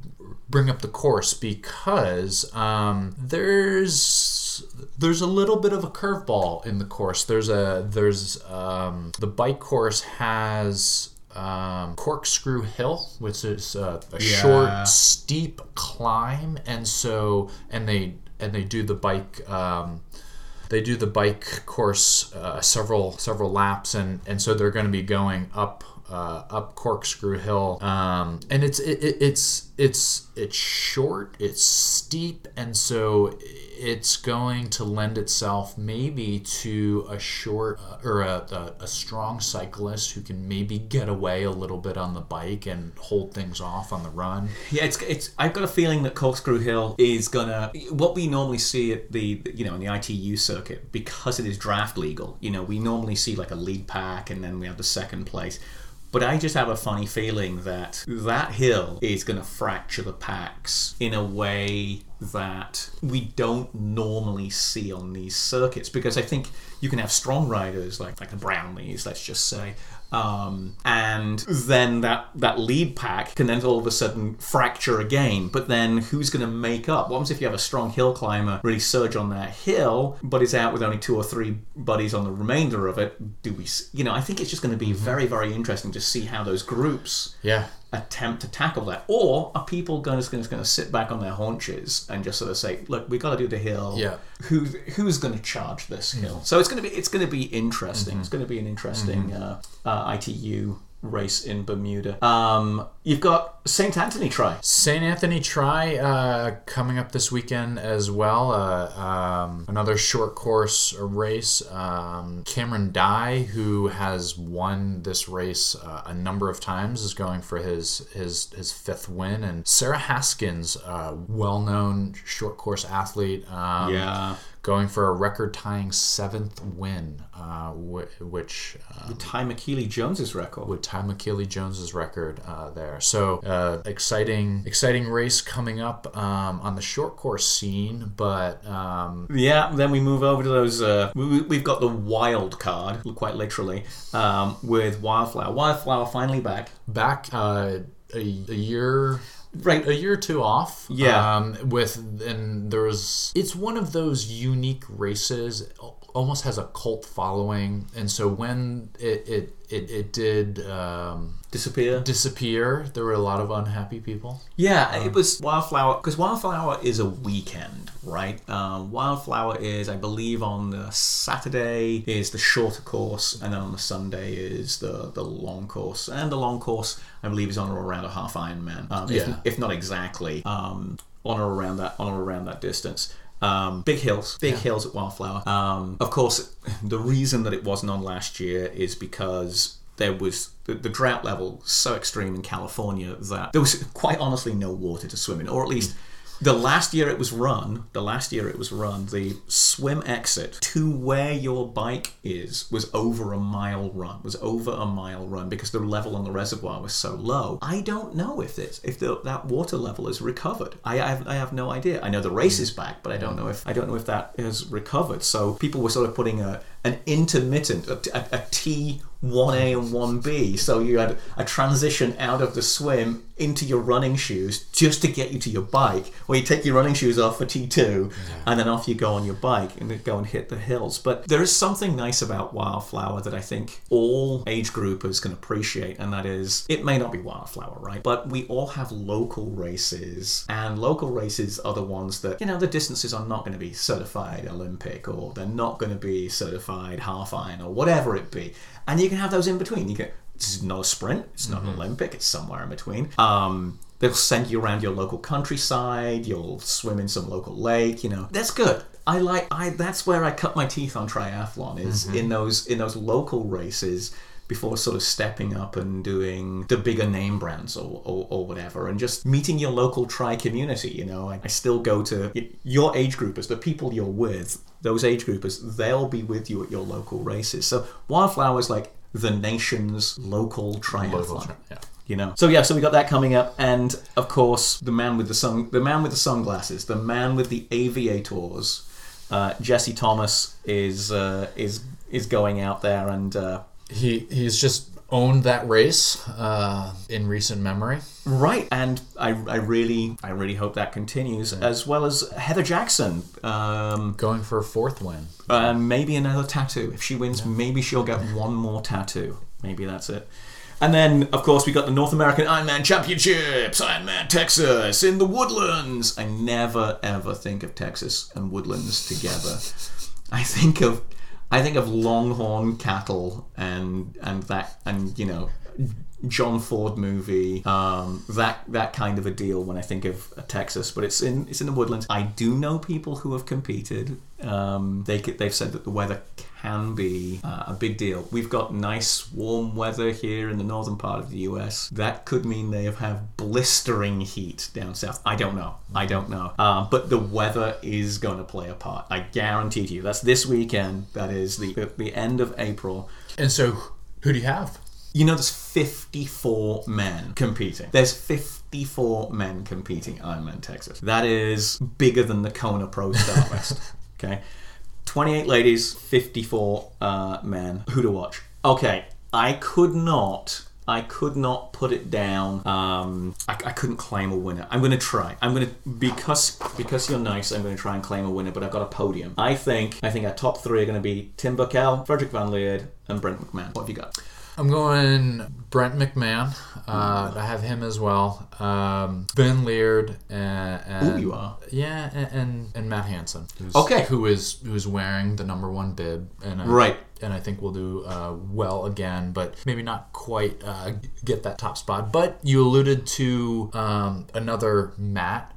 bring up the course because um, there's there's a little bit of a curveball in the course. There's a there's um, the bike course has um, Corkscrew Hill, which is a, a
Yeah.
short, steep climb, and so and they and they do the bike. Um, they do the bike course uh, several several laps, and and so they're going to be going up uh, up Corkscrew Hill, um, and it's it, it, it's it's it's short, it's steep, and so it's going to lend itself maybe to a short uh, or a, a, a strong cyclist who can maybe get away a little bit on the bike and hold things off on the run.
Yeah, it's it's. I've got a feeling that Corkscrew Hill is gonna what we normally see at the you know in the ITU circuit because it is draft legal. You know, we normally see like a lead pack and then we have the second place. But I just have a funny feeling that that hill is going to fracture the packs in a way that we don't normally see on these circuits because I think you can have strong riders like like the Brownlees, let's just say, um, and then that that lead pack can then all of a sudden fracture again. But then who's going to make up? What happens if you have a strong hill climber really surge on that hill, but is out with only two or three buddies on the remainder of it? Do we? You know, I think it's just going to be very very interesting to see how those groups
Yeah,
attempt to tackle that, or are people going to, going to sit back on their haunches and just sort of say, "Look, we got to do the hill.
Yeah.
Who who's going to charge this hill?" So it's going to be it's going to be interesting. It's going to be an interesting uh, uh, ITU race in Bermuda. Um, you've got St Anthony Tri.
St. Anthony Tri uh, coming up this weekend as well. Uh, um, another short course race. Um, Cameron Dye, who has won this race uh, a number of times, is going for his his his fifth win. And Sarah Haskins, uh, well known short course athlete. Um,
Yeah.
Going for a record tying seventh win, uh, wh- which uh,
tie Michellie Jones's record.
would tie Michellie Jones's record uh, there. So uh, exciting, exciting race coming up um, on the short course scene. But um,
Yeah, then we move over to those. Uh, we, we- we've got the wild card, quite literally, um, with Wildflower. Wildflower finally back.
back uh, a, a year.
Right.
A year or two off,
Yeah.
Um, with and there was, it's one of those unique races. Almost has a cult following, and so when it it it, it did um,
Disappear.
disappear, there were a lot of unhappy people.
Yeah, it was Wildflower because Wildflower is a weekend, right? Um, Wildflower is, I believe, on the Saturday is the shorter course, and then on the Sunday is the the long course, and the long course I believe is on or around a half Ironman, um, if,
Yeah.
if not exactly um, on or around that on or around that distance. Um, big hills, big hills at Wildflower. Um, of course, the reason that it wasn't on last year is because there was the, the drought level so extreme in California that there was quite honestly no water to swim in, or at least the last year it was run, the last year it was run, the swim exit to where your bike is was over a mile run, was over a mile run because the level on the reservoir was so low. I don't know if this, if the, that water level is recovered. I, I, have, I have no idea. I know the race is back, but I don't know if I don't know if that is recovered. So people were sort of putting a an intermittent, a, a, a T 1A and 1B. So you had a transition out of the swim into your running shoes just to get you to your bike, where you take your running shoes off for T2 and then off you go on your bike and then go and hit the hills. But there is something nice about Wildflower that I think all age groupers can appreciate, and that is it may not be Wildflower, right? But we all have local races, and local races are the ones that, you know, the distances are not going to be certified Olympic or they're not going to be certified half iron or whatever it be. And you can have those in between. You can this is not a sprint, it's not an Olympic, it's somewhere in between. Um They'll send you around your local countryside. You'll swim in some local lake. You know that's good. I like. I that's where I cut my teeth on triathlon is in those in those local races before sort of stepping up and doing the bigger name brands or, or, or whatever and just meeting your local tri community you know I, I still go to your age groupers the people you're with those age groupers they'll be with you at your local races so wildflower is like the nation's local triathlon
Local tri- yeah.
you know. So yeah, so we got that coming up, and of course the man with the sun, the man with the sunglasses, the man with the aviators, uh, Jesse Thomas is uh, is is going out there and. Uh,
He he's just owned that race uh, in recent memory.
Right, and I, I really I really hope that continues, as well as Heather Jackson, um,
Going for a fourth win.
and maybe another tattoo. If she wins, maybe she'll get one more tattoo. Maybe that's it. And then, of course, we got the North American Ironman Championships, Ironman Texas in the Woodlands. I never ever think of Texas and Woodlands together. I think of I think of Longhorn cattle and and that and you know John Ford movie, um, that that kind of a deal when I think of Texas, but it's in it's in the woodlands. I do know people who have competed. Um, they they've said that the weather can be uh, a big deal. We've got nice warm weather here in the northern part of the U.S. That could mean they have, blistering heat down south. I don't know. I don't know. Uh, but the weather is going to play a part. I guarantee to you. That's this weekend. That is the the end of April.
And so, who do you have?
You know, there's 54 men competing. There's 54 men competing Ironman Texas. That is bigger than the Kona Pro Star West. Okay, 28 ladies, 54 uh, men. Who to watch? Okay, I could not. I could not put it down. Um, I, I couldn't claim a winner. I'm going to try. I'm going to because because you're nice. I'm going to try and claim a winner. But I've got a podium. I think I think our top three are going to be Tim Berkel, Frederik Van Lierde, and Brent McMahon. What have you got?
I'm going Brent McMahon. Uh, I have him as well. Um, Van Lierde and, and
Ooh, you are.
yeah, and and, and Matt Hanson. Who's,
Okay.
who is who is wearing the number one bib and I,
Right.
and I think we'll do uh, well again, but maybe not quite uh, get that top spot. But you alluded to um, another Matt,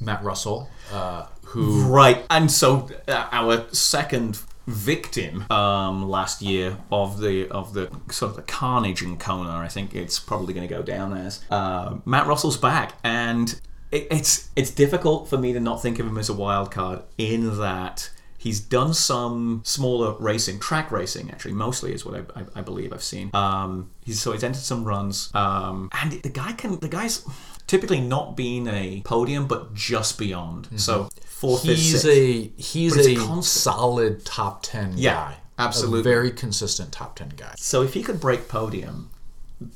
Matt Russell, uh, who
Right, and so uh, our second victim um, last year of the of the sort of the carnage in Kona, I think it's probably going to go down as uh, Matt Russell's back, and it, it's it's difficult for me to not think of him as a wild card in that. He's done some smaller racing, track racing actually, mostly is what I, I, I believe I've seen. Um, he's so he's entered some runs, um, and the guy can the guy's typically not being a podium, but just beyond. So fourth,
he's
sixth.
a he's
it's
a solid top ten
Yeah,
guy.
absolutely.
a very consistent top ten guy.
So if he could break podium,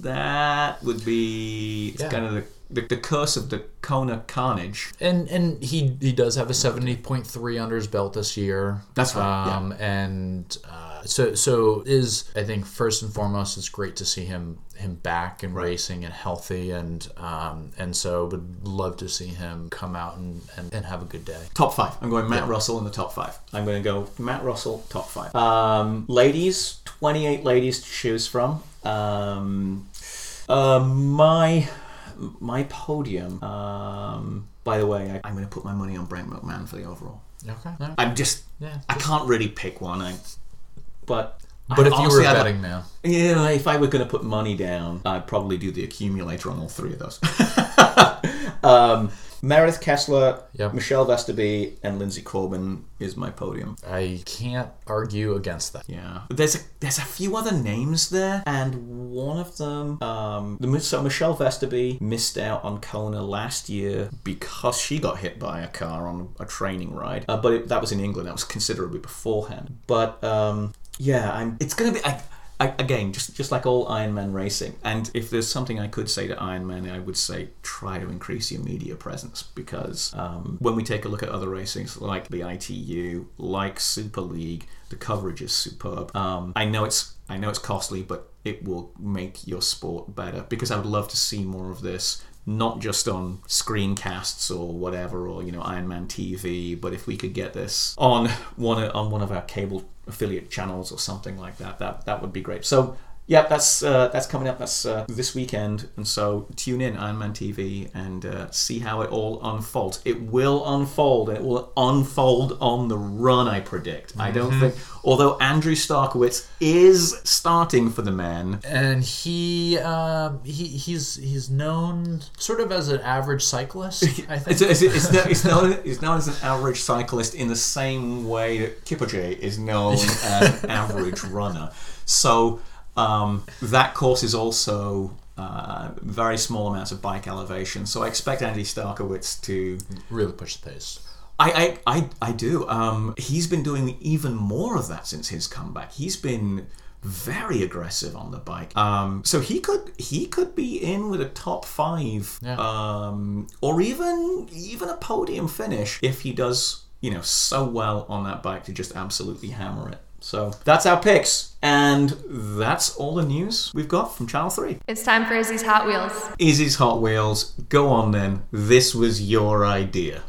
that would be
Yeah.
kind of the, the, the curse of the Kona carnage.
And and he he does have a seventy point three under his belt this year.
That's right, yeah.
Um, And uh, so so is I think first and foremost it's great to see him him back and racing and healthy and um, and so would love to see him come out and, and, and have a good day.
Top five. I'm going Matt Russell in the top five. I'm going to go Matt Russell top five. Um, ladies, 28 ladies to choose from. Um, uh, my my podium. Um, by the way, I, I'm going to put my money on Brent McMahon for the overall.
Okay. Yeah.
I'm just
Yeah,
I can't really pick one. I but.
But if you
honestly,
were a
I'd-
betting man,
Yeah, if I were going to put money down, I'd probably do the accumulator on all three of those. um, Meredith Kessler,
Yep.
Michelle Vesterby, and Lindsay Corbin is my podium.
I can't argue against that.
Yeah, there's a there's a few other names there, and one of them, um, the so Michelle Vesterby missed out on Kona last year because she got hit by a car on a training ride. Uh, but it, that was in England. That was considerably beforehand. But um, yeah, I'm. It's gonna be. I, I, again, just just like all Ironman racing, and if there's something I could say to Ironman, I would say try to increase your media presence because um, when we take a look at other racings like the ITU, like Super League, the coverage is superb. Um, I know it's I know it's costly, but it will make your sport better because I would love to see more of this. Not just on screencasts or whatever, or you know Iron Man TV, but if we could get this on one on one of our cable affiliate channels or something like that, that that would be great. So yeah, that's uh, that's coming up. That's uh, this weekend, and so tune in Iron Man TV and uh, see how it all unfolds. It will unfold, and it will unfold on the run. I predict. I don't think, although Andrew Starykowicz is starting for the man,
and he um, he he's he's known sort of as an average cyclist. I think.
It's, it's, it's, known, it's, known, it's known as an average cyclist in the same way that Kipchoge is known as an average runner. So um, that course is also uh, very small amounts of bike elevation. So I expect Andy Starykowicz to
Really push the pace.
I, I, I, I do. Um, he's been doing even more of that since his comeback. He's been very aggressive on the bike. Um, so he could he could be in with a top five,
Yeah.
um, or even even a podium finish if he does you know so well on that bike to just absolutely hammer it. So that's our picks, and that's all the news we've got from Channel Three.
It's time for Izzy's Hot Wheels.
Izzy's Hot Wheels. Go on then. This was your idea.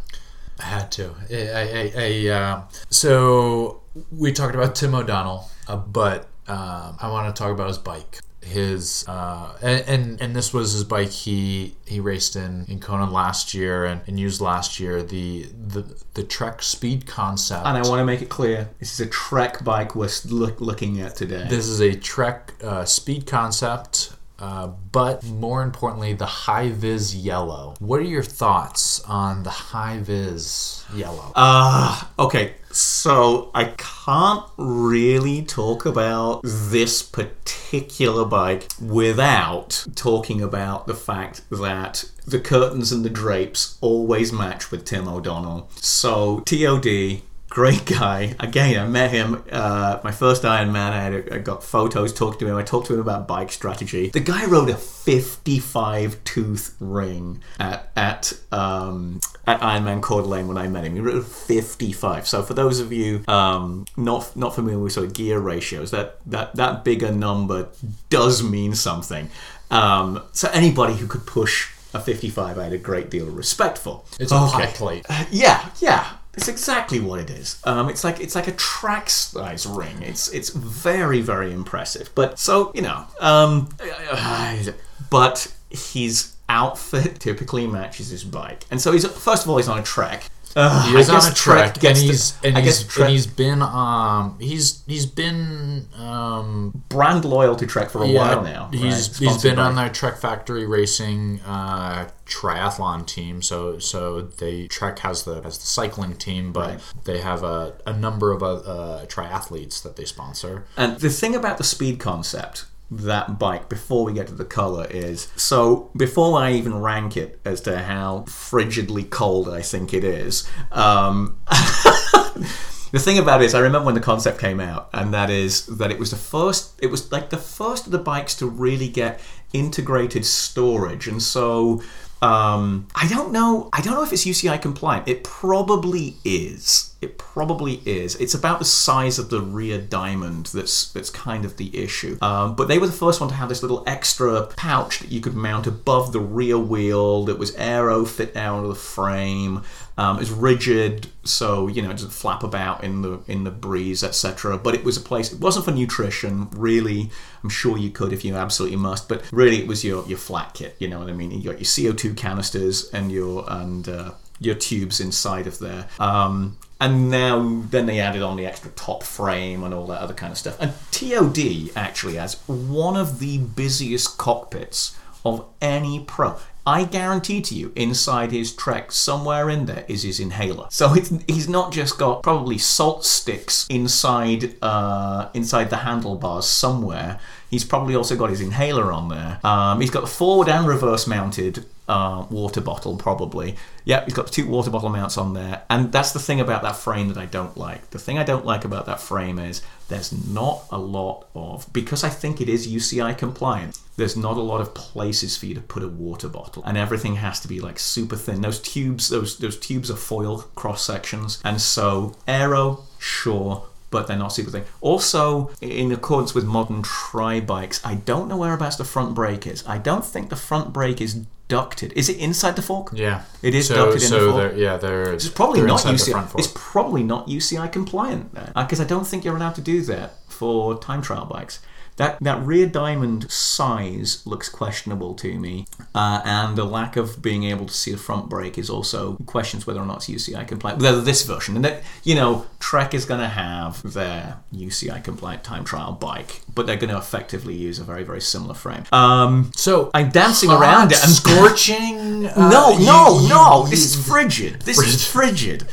I had to. I, I, I, uh, so we talked about Tim O'Donnell, uh, but um, I want to talk about his bike. His uh, and, and this was his bike he he raced in in Kona last year and, and used last year the the the Trek Speed Concept.
And I want to make it clear, this is a Trek bike we're look, looking at today.
This is a Trek uh, Speed Concept, uh, but more importantly, the High Vis Yellow. What are your thoughts on the High Vis Yellow?
Ah, okay. So I can't really talk about this particular bike without talking about the fact that the curtains and the drapes always match with Tim O'Donnell. So TOD. Great guy. Again, I met him. Uh, my first Iron Man. I, had, I got photos. Talked to him. I talked to him about bike strategy. The guy rode a 55 tooth ring at at um, at Ironman Coeur d'Alene when I met him. He rode 55. So for those of you um, not not familiar with sort of gear ratios, that that that bigger number does mean something. Um, so anybody who could push a 55, I had a great deal of respect for.
it's a pie plate.
Yeah, yeah. It's exactly what it is. Um, it's like it's like a track size ring. It's it's very very impressive. But so you know, um, but his outfit typically matches his bike, and so he's first of all he's on a trek. Uh,
He is
I guess
on a trek, and
gets the-
he's and
I
he's,
guess Trek
and he's been um he's he's been um
brand loyal to Trek for a while now.
He's
right?
he's
Sponsored
been
by-
on their Trek Factory Racing uh, triathlon team. So so they Trek has the has the cycling team, but
Right.
they have a, a number of uh, uh, triathletes that they sponsor.
And the thing about the speed concept, that bike, before we get to the color, is so before I even rank it as to how frigidly cold I think it is. Um, the thing about it is, I remember when the concept came out, and that is that it was the first. It was like the first of the bikes to really get integrated storage, and so. Um, I don't know. I don't know if it's UCI compliant. It probably is. It probably is. It's about the size of the rear diamond that's that's kind of the issue. Um, but they were the first one to have this little extra pouch that you could mount above the rear wheel that was aero fit out of the frame. Um, it's rigid, so you know it doesn't flap about in the in the breeze, etc. But it was a place. It wasn't for nutrition, really. I'm sure you could if you absolutely must, but really it was your your flat kit. You know what I mean? You got your CO2 canisters and your and uh, your tubes inside of there. Um, and now then they added on the extra top frame and all that other kind of stuff. And TOD actually has one of the busiest cockpits of any pro. I guarantee to you, inside his Trek, somewhere in there is his inhaler. So he's not just got probably salt sticks inside uh, inside the handlebars somewhere. He's probably also got his inhaler on there. Um, he's got forward and reverse mounted uh, water bottle, probably. Yeah, he's got two water bottle mounts on there. And that's the thing about that frame that I don't like. The thing I don't like about that frame is there's not a lot of, because I think it is UCI compliant, there's not a lot of places for you to put a water bottle. And everything has to be like super thin. Those tubes, those, those tubes are foil cross sections. And so, aero, sure, but they're not super thin. Also, in accordance with modern tri bikes, I don't know whereabouts the front brake is. I don't think the front brake is ducted. Is it inside the fork?
Yeah,
It is
so,
ducted in
so
the fork.
they're- yeah, they're
It's probably
they're
not UCI. It's probably not UCI compliant there. because I don't think you're allowed to do that for time trial bikes. That that rear diamond size looks questionable to me, uh, and the lack of being able to see the front brake is also questions whether or not it's UCI compliant. Whether this version, and that you know, Trek is going to have their UCI compliant time trial bike, but they're going to effectively use a very very similar frame. Um,
so
I'm dancing
hot,
around it. I'm
scorching. uh,
no,
you-
no,
you-
no.
you-
This is frigid. This is frigid.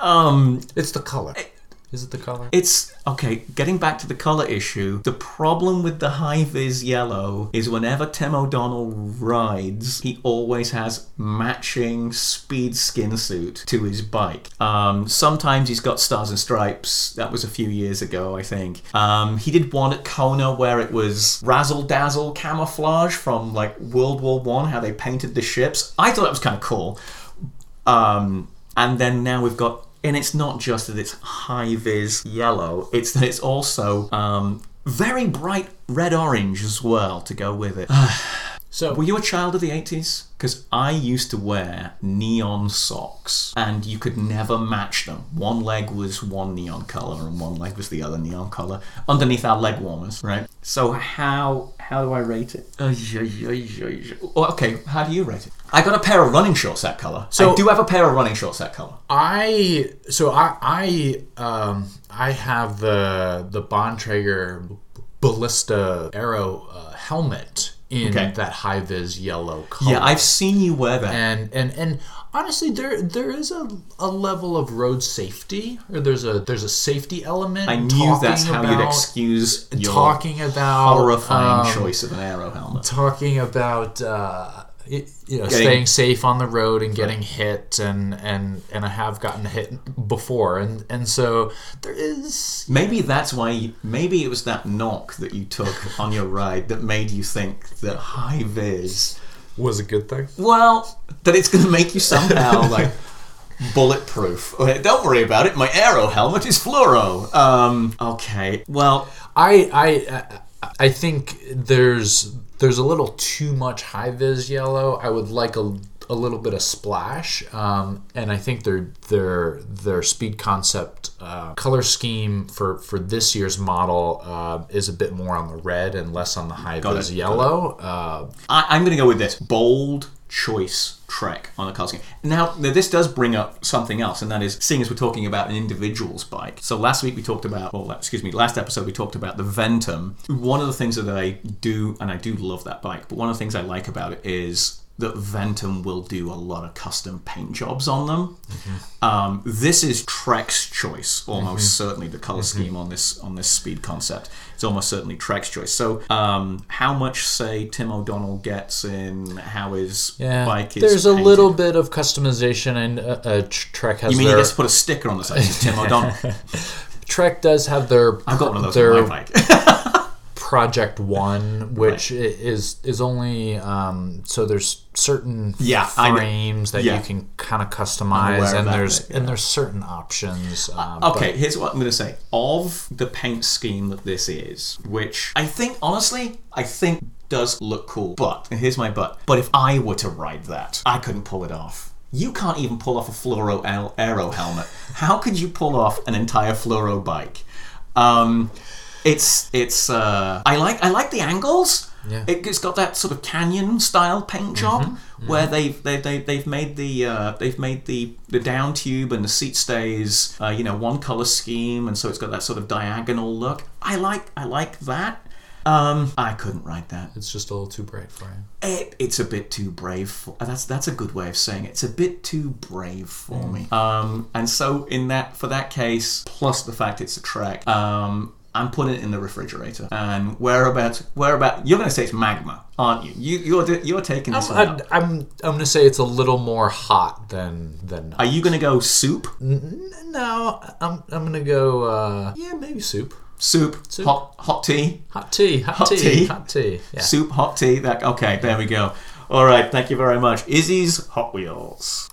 Um,
It's the color. Is it the color?
It's okay. Getting back to the color issue, the problem with the high vis yellow is whenever Tim O'Donnell rides, he always has matching speed skin suit to his bike. Um, sometimes he's got stars and stripes. That was a few years ago, I think. Um, he did one at Kona where it was razzle dazzle camouflage from like World War One, how they painted the ships. I thought that was kind of cool. Um, and then now we've got and it's not just that it's high vis yellow it's that it's also um, very bright red orange as well to go with it
So
were you a child of the 80s because i used to wear neon socks and you could never match them. One leg was one neon color and one leg was the other neon color underneath our leg warmers right? So how how do i rate it? Okay how do you rate it? I got a pair of running shorts that color. So
So-
i do have a pair of running shorts that color.
I so I I um I have the the Bontrager Ballista Aero uh, helmet in
Okay.
that high vis yellow color.
Yeah, I've seen you wear that.
and and and honestly there there is a, a level of road safety or there's a there's a safety element
I knew that's how you'd excuse
talking about
horrifying
um,
choice of an aero helmet.
talking about uh, you know
Getting-
staying safe on the road and getting hit and and and I have gotten hit before and and so there is
Maybe that's why. You, maybe it was that knock that you took on your ride that made you think that high vis.
was a good thing.
Well, that it's going to make you somehow like bulletproof. Don't worry about it. My aero helmet is fluoro. Um. Okay. Well,
I I I think there's there's a little too much high vis yellow. I would like a, a little bit of splash, um, and I think their their their speed concept uh, color scheme for for this year's model uh, is a bit more on the red and less on the high vis yellow. Uh,
I, I'm going to go with this bold choice trek on the car now, this does bring up something else, and that is seeing as we're talking about an individual's bike. So last week we talked about, well, excuse me, last episode we talked about the Ventum. One of the things that I do, and I do love that bike, but one of the things I like about it is that Ventum will do a lot of custom paint jobs on them. Um, this is Trek's choice, almost certainly the color scheme on this on this speed concept. It's almost certainly Trek's choice. So, um, how much say Tim O'Donnell gets in how his
yeah,
bike is?
there's a little bit of customization, and uh, uh, Trek has
You mean
their
he gets to put a sticker on the side? Tim O'Donnell.
Trek does have their
I've got one of those
their
on my bike.
Project One, which i is is only um, so there's certain
Yeah,
frames that
Yeah.
you can kind of customize, and there's
bit,
and there's certain options. Um,
Okay, here's what I'm going to say. Of the paint scheme that this is, which I think, honestly, I think does look cool. But, and here's my but. But if I were to ride that, I couldn't pull it off. You can't even pull off a fluoro aero helmet. How could you pull off an entire fluoro bike? Um, it's it's. Uh, I like I like the angles.
Yeah.
It, it's got that sort of canyon style paint job where they've they, they, they've made the uh, they've made the the down tube and the seat stays uh, you know one color scheme and so it's got that sort of diagonal look. I like I like that. Um, I couldn't write that.
it's just a little too bright for you.
It, it's a bit too brave. For, that's that's a good way of saying it. It's a bit too brave for me. Um, and so in that for that case, plus the fact it's a trek, um, I'm putting it in the refrigerator. And whereabouts? Whereabout? You're going to say it's magma, aren't you? You you're you're taking this one.
I'm,
up.
I'm I'm gonna say it's a little more hot than than.
Are you going to go soup?
no, I'm I'm gonna go. Uh, yeah, maybe soup,
Soup, hot hot tea,
hot tea, hot,
Hot
tea,
tea.
hot tea. Yeah.
soup, hot tea. That okay? There we go. All right, thank you very much. Izzy's Hot Wheels.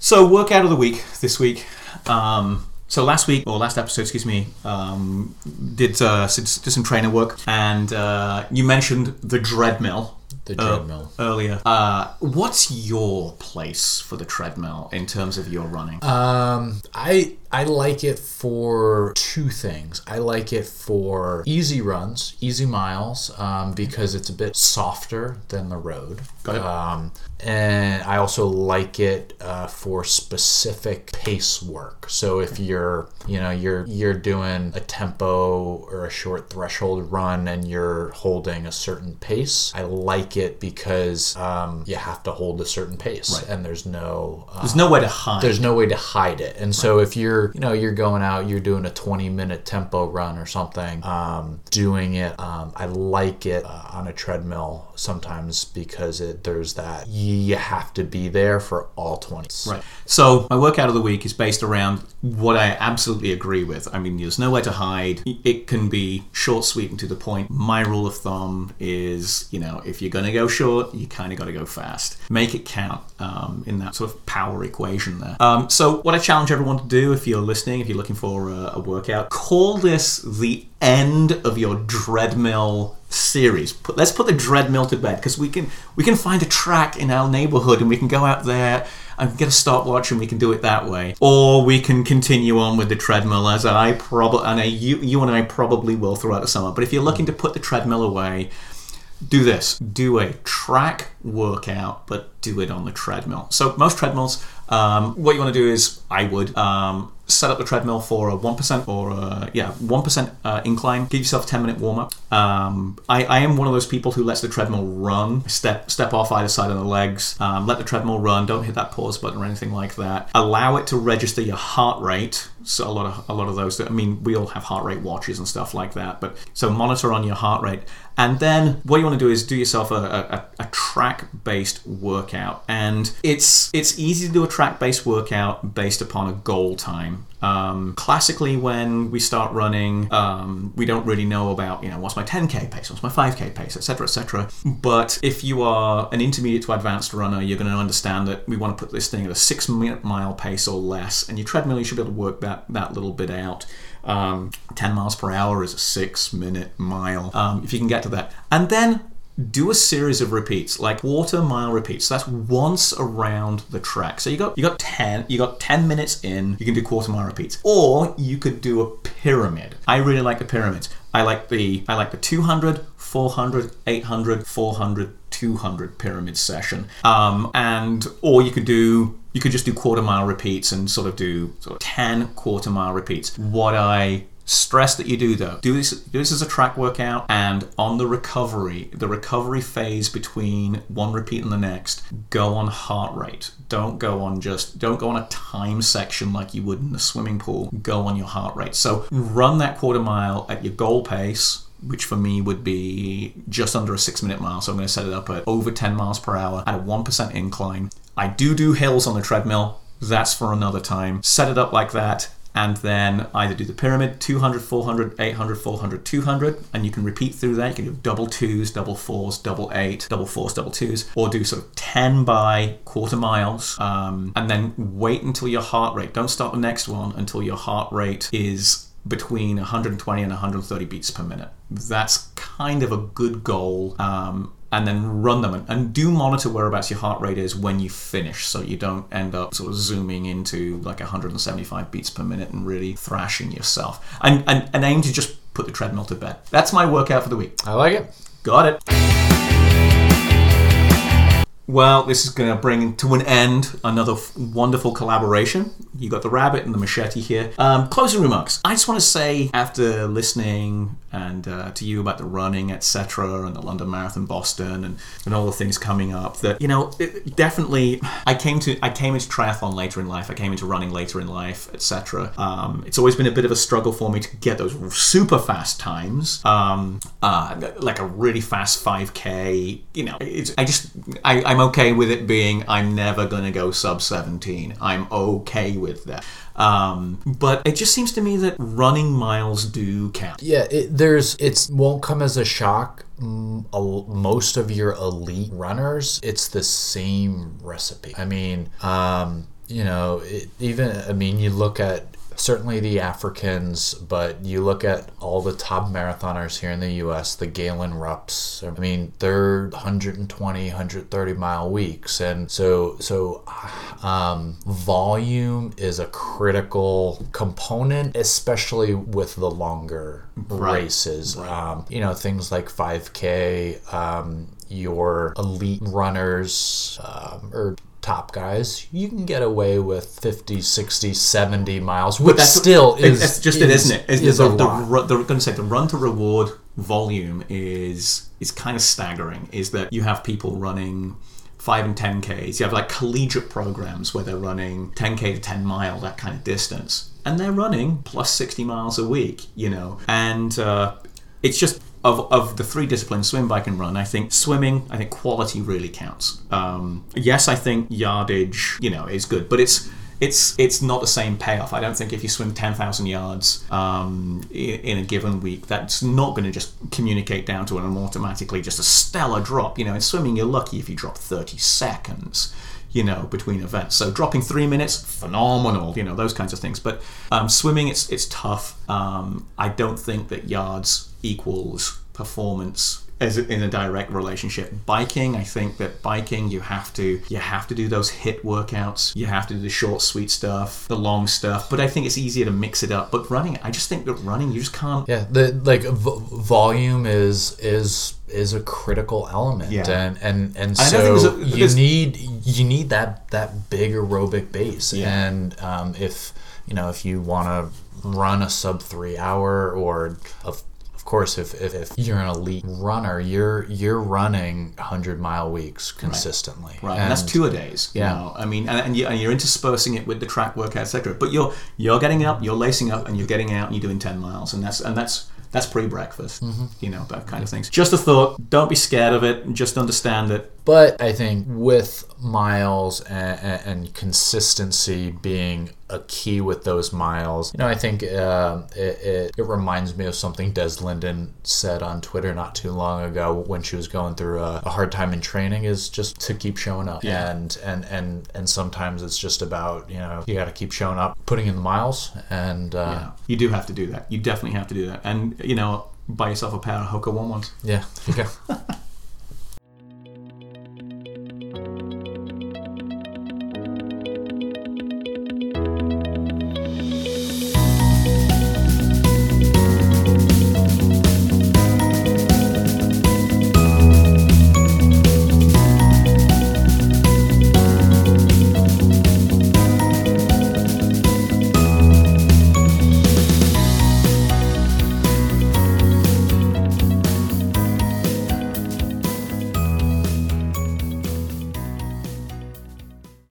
So, workout of the week this week. Um, so last week or last episode, excuse me, um, did uh, did some trainer work, and uh, you mentioned the treadmill.
The
uh, earlier. Uh, what's your place for the treadmill in terms of your running?
Um, I I like it for two things. I like it for easy runs, easy miles, um, because it's a bit softer than the road.
Got it.
Um, and I also like it uh, for specific pace work. So if you're, you know, you're you're doing a tempo or a short threshold run and you're holding a certain pace, I like it because um, you have to hold a certain pace,
Right.
and there's no uh,
There's nowhere to hide.
there's no way to hide it. And so if you're, you know, you're going out, you're doing a 20 minute tempo run or something, um, doing it, um, I like it uh, on a treadmill sometimes because it there's that you have to be there for all 20s.
Right. So my workout of the week is based around what I absolutely agree with. I mean, there's nowhere to hide. It can be short, sweet, and to the point. My rule of thumb is, you know, if you're going to go short, you kind of got to go fast. Make it count um, in that sort of power equation there. Um, so what I challenge everyone to do, if you're listening, if you're looking for a, a workout, call this the end of your treadmill series. Put, let's put the treadmill to bed because we can we can find a track in our neighborhood and we can go out there and get a stopwatch and we can do it that way. Or we can continue on with the treadmill as I probably and I, you you and I probably will throughout the summer. But if you're looking to put the treadmill away, do this. Do a track workout but do it on the treadmill. So most treadmills um, what you want to do is i would um, set up the treadmill for a 1% or a, yeah 1% uh, incline. Give yourself a 10 minute warm up. Um, I, I am one of those people who lets the treadmill run. Step step off either side of the legs. Um, let the treadmill run. Don't hit that pause button or anything like that. Allow it to register your heart rate. So a lot of a lot of those that I mean we all have heart rate watches and stuff like that but so monitor on your heart rate and then what you want to do is do yourself a, a, a track based workout. And it's it's easy to do a track based workout based upon a goal time. Um, classically when we start running um, we don't really know about you know what's my 10k pace what's my 5k pace etc etc but if you are an intermediate to advanced runner you're going to understand that we want to put this thing at a six minute mile pace or less and your treadmill you should be able to work that that little bit out um, 10 miles per hour is a six minute mile. Um, if you can get to that. And then do a series of repeats like quarter mile repeats. So that's once around the track. So you got you got 10 you got 10 minutes in you can do quarter mile repeats. Or you could do a pyramid. I really like the pyramids. I like the i like the 200 400 800 400 200 pyramid session. Um, and or you could do you could just do quarter mile repeats and sort of do sort of 10 quarter mile repeats what i stress that you do though do this do this as a track workout and on the recovery the recovery phase between one repeat and the next go on heart rate don't go on just don't go on a time section like you would in the swimming pool go on your heart rate so run that quarter mile at your goal pace which for me would be just under a six minute mile. So I'm going to set it up at over 10 miles per hour at a 1% incline. I do do hills on the treadmill. That's for another time. Set it up like that. And then either do the pyramid 200, 400, 800, 400, 200, and you can repeat through that. You can do double twos, double fours, double eight, double fours, double twos, or do sort of 10 by quarter miles, um, and then wait until your heart rate. Don't start the next one until your heart rate is between 120 and 130 beats per minute. That's kind of a good goal. Um, and then run them and, do monitor whereabouts your heart rate is when you finish so you don't end up sort of zooming into like 175 beats per minute and really thrashing yourself. And, and, and aim to just put the treadmill to bed. That's my workout for the week.
I like it.
Got it. Well, this is going to bring to an end another f- wonderful collaboration. You got the rabbit and the machete here. Um, closing remarks. I just want to say, after listening and uh, to you about the running, etc., and the London Marathon, Boston, and, and all the things coming up, that you know, it, definitely, I came to I came into triathlon later in life. I came into running later in life, etc. Um, it's always been a bit of a struggle for me to get those super fast times, um, uh, like a really fast 5k. You know, I just I, I'm okay with it being I'm never gonna go sub 17. I'm okay with that. Um, but it just seems to me that running miles do count.
Yeah, it, there's it won't come as a shock. Most of your elite runners, it's the same recipe. I mean, um, you know, it, even I mean, you look at certainly the Africans, but you look at all the top marathoners here in the U.S., the Galen Rupps. I mean, they're 120, 130 mile weeks, and so so um, volume is a critical component, especially with the longer
Right.
races. Um, you know, things like 5K, um, your elite runners, um, or top guys, you can get away with 50, 60, 70 miles, which
That's
still is.
That's just it, isn't it? Is,
is
the,
a
the, the, going to say the run to reward volume is is kind of staggering. Is that you have people running five and ten k's. You have like collegiate programs where they're running ten k to ten mile that kind of distance, and they're running plus sixty miles a week. You know, and uh, it's just. Of, of the three disciplines, swim, bike, and run, I think swimming, I think quality really counts. Um, yes, I think yardage, you know, is good, but it's it's it's not the same payoff. I don't think if you swim ten thousand yards um, in, in a given week, that's not going to just communicate down to an automatically just a stellar drop. You know, in swimming, you're lucky if you drop thirty seconds. You know, between events. So dropping three minutes, phenomenal. You know those kinds of things. But um, swimming, it's it's tough. Um, I don't think that yards equals performance as in a direct relationship. Biking, I think that biking you have to you have to do those HIIT workouts. You have to do the short, sweet stuff, the long stuff. But I think it's easier to mix it up. But running, I just think that running you just can't.
Yeah, the like v- volume is is is a critical element,
Yeah.
and and and
I don't think
so
a-
you need you need that that big aerobic base,
Yeah.
and um, if you know if you want to run a sub three hour or of course if, if, if you're an elite runner you're you're running 100 mile weeks consistently
Right, and, that's two a days. You
Yeah.
know? I mean, and, and, you, and you're interspersing it with the track workout, etc. But you're you're getting up, you're lacing up, and you're getting out, and you're doing ten miles, and that's and that's that's pre-breakfast.
Mm-hmm.
You know that kind of things. Just a thought. Don't be scared of it. Just understand that
But I think with miles and, and, and consistency being a key with those miles, you know, I think uh, it, it, it reminds me of something Des Linden said on Twitter not too long ago when she was going through a, a hard time in training is just to keep showing up.
Yeah.
And, and, and, and sometimes it's just about, you know, you got to keep showing up, putting in the miles and, uh,
yeah, you do have to do that. You definitely have to do that, and you know, buy yourself a pair of Hoka One Ones.
yeah, there you go.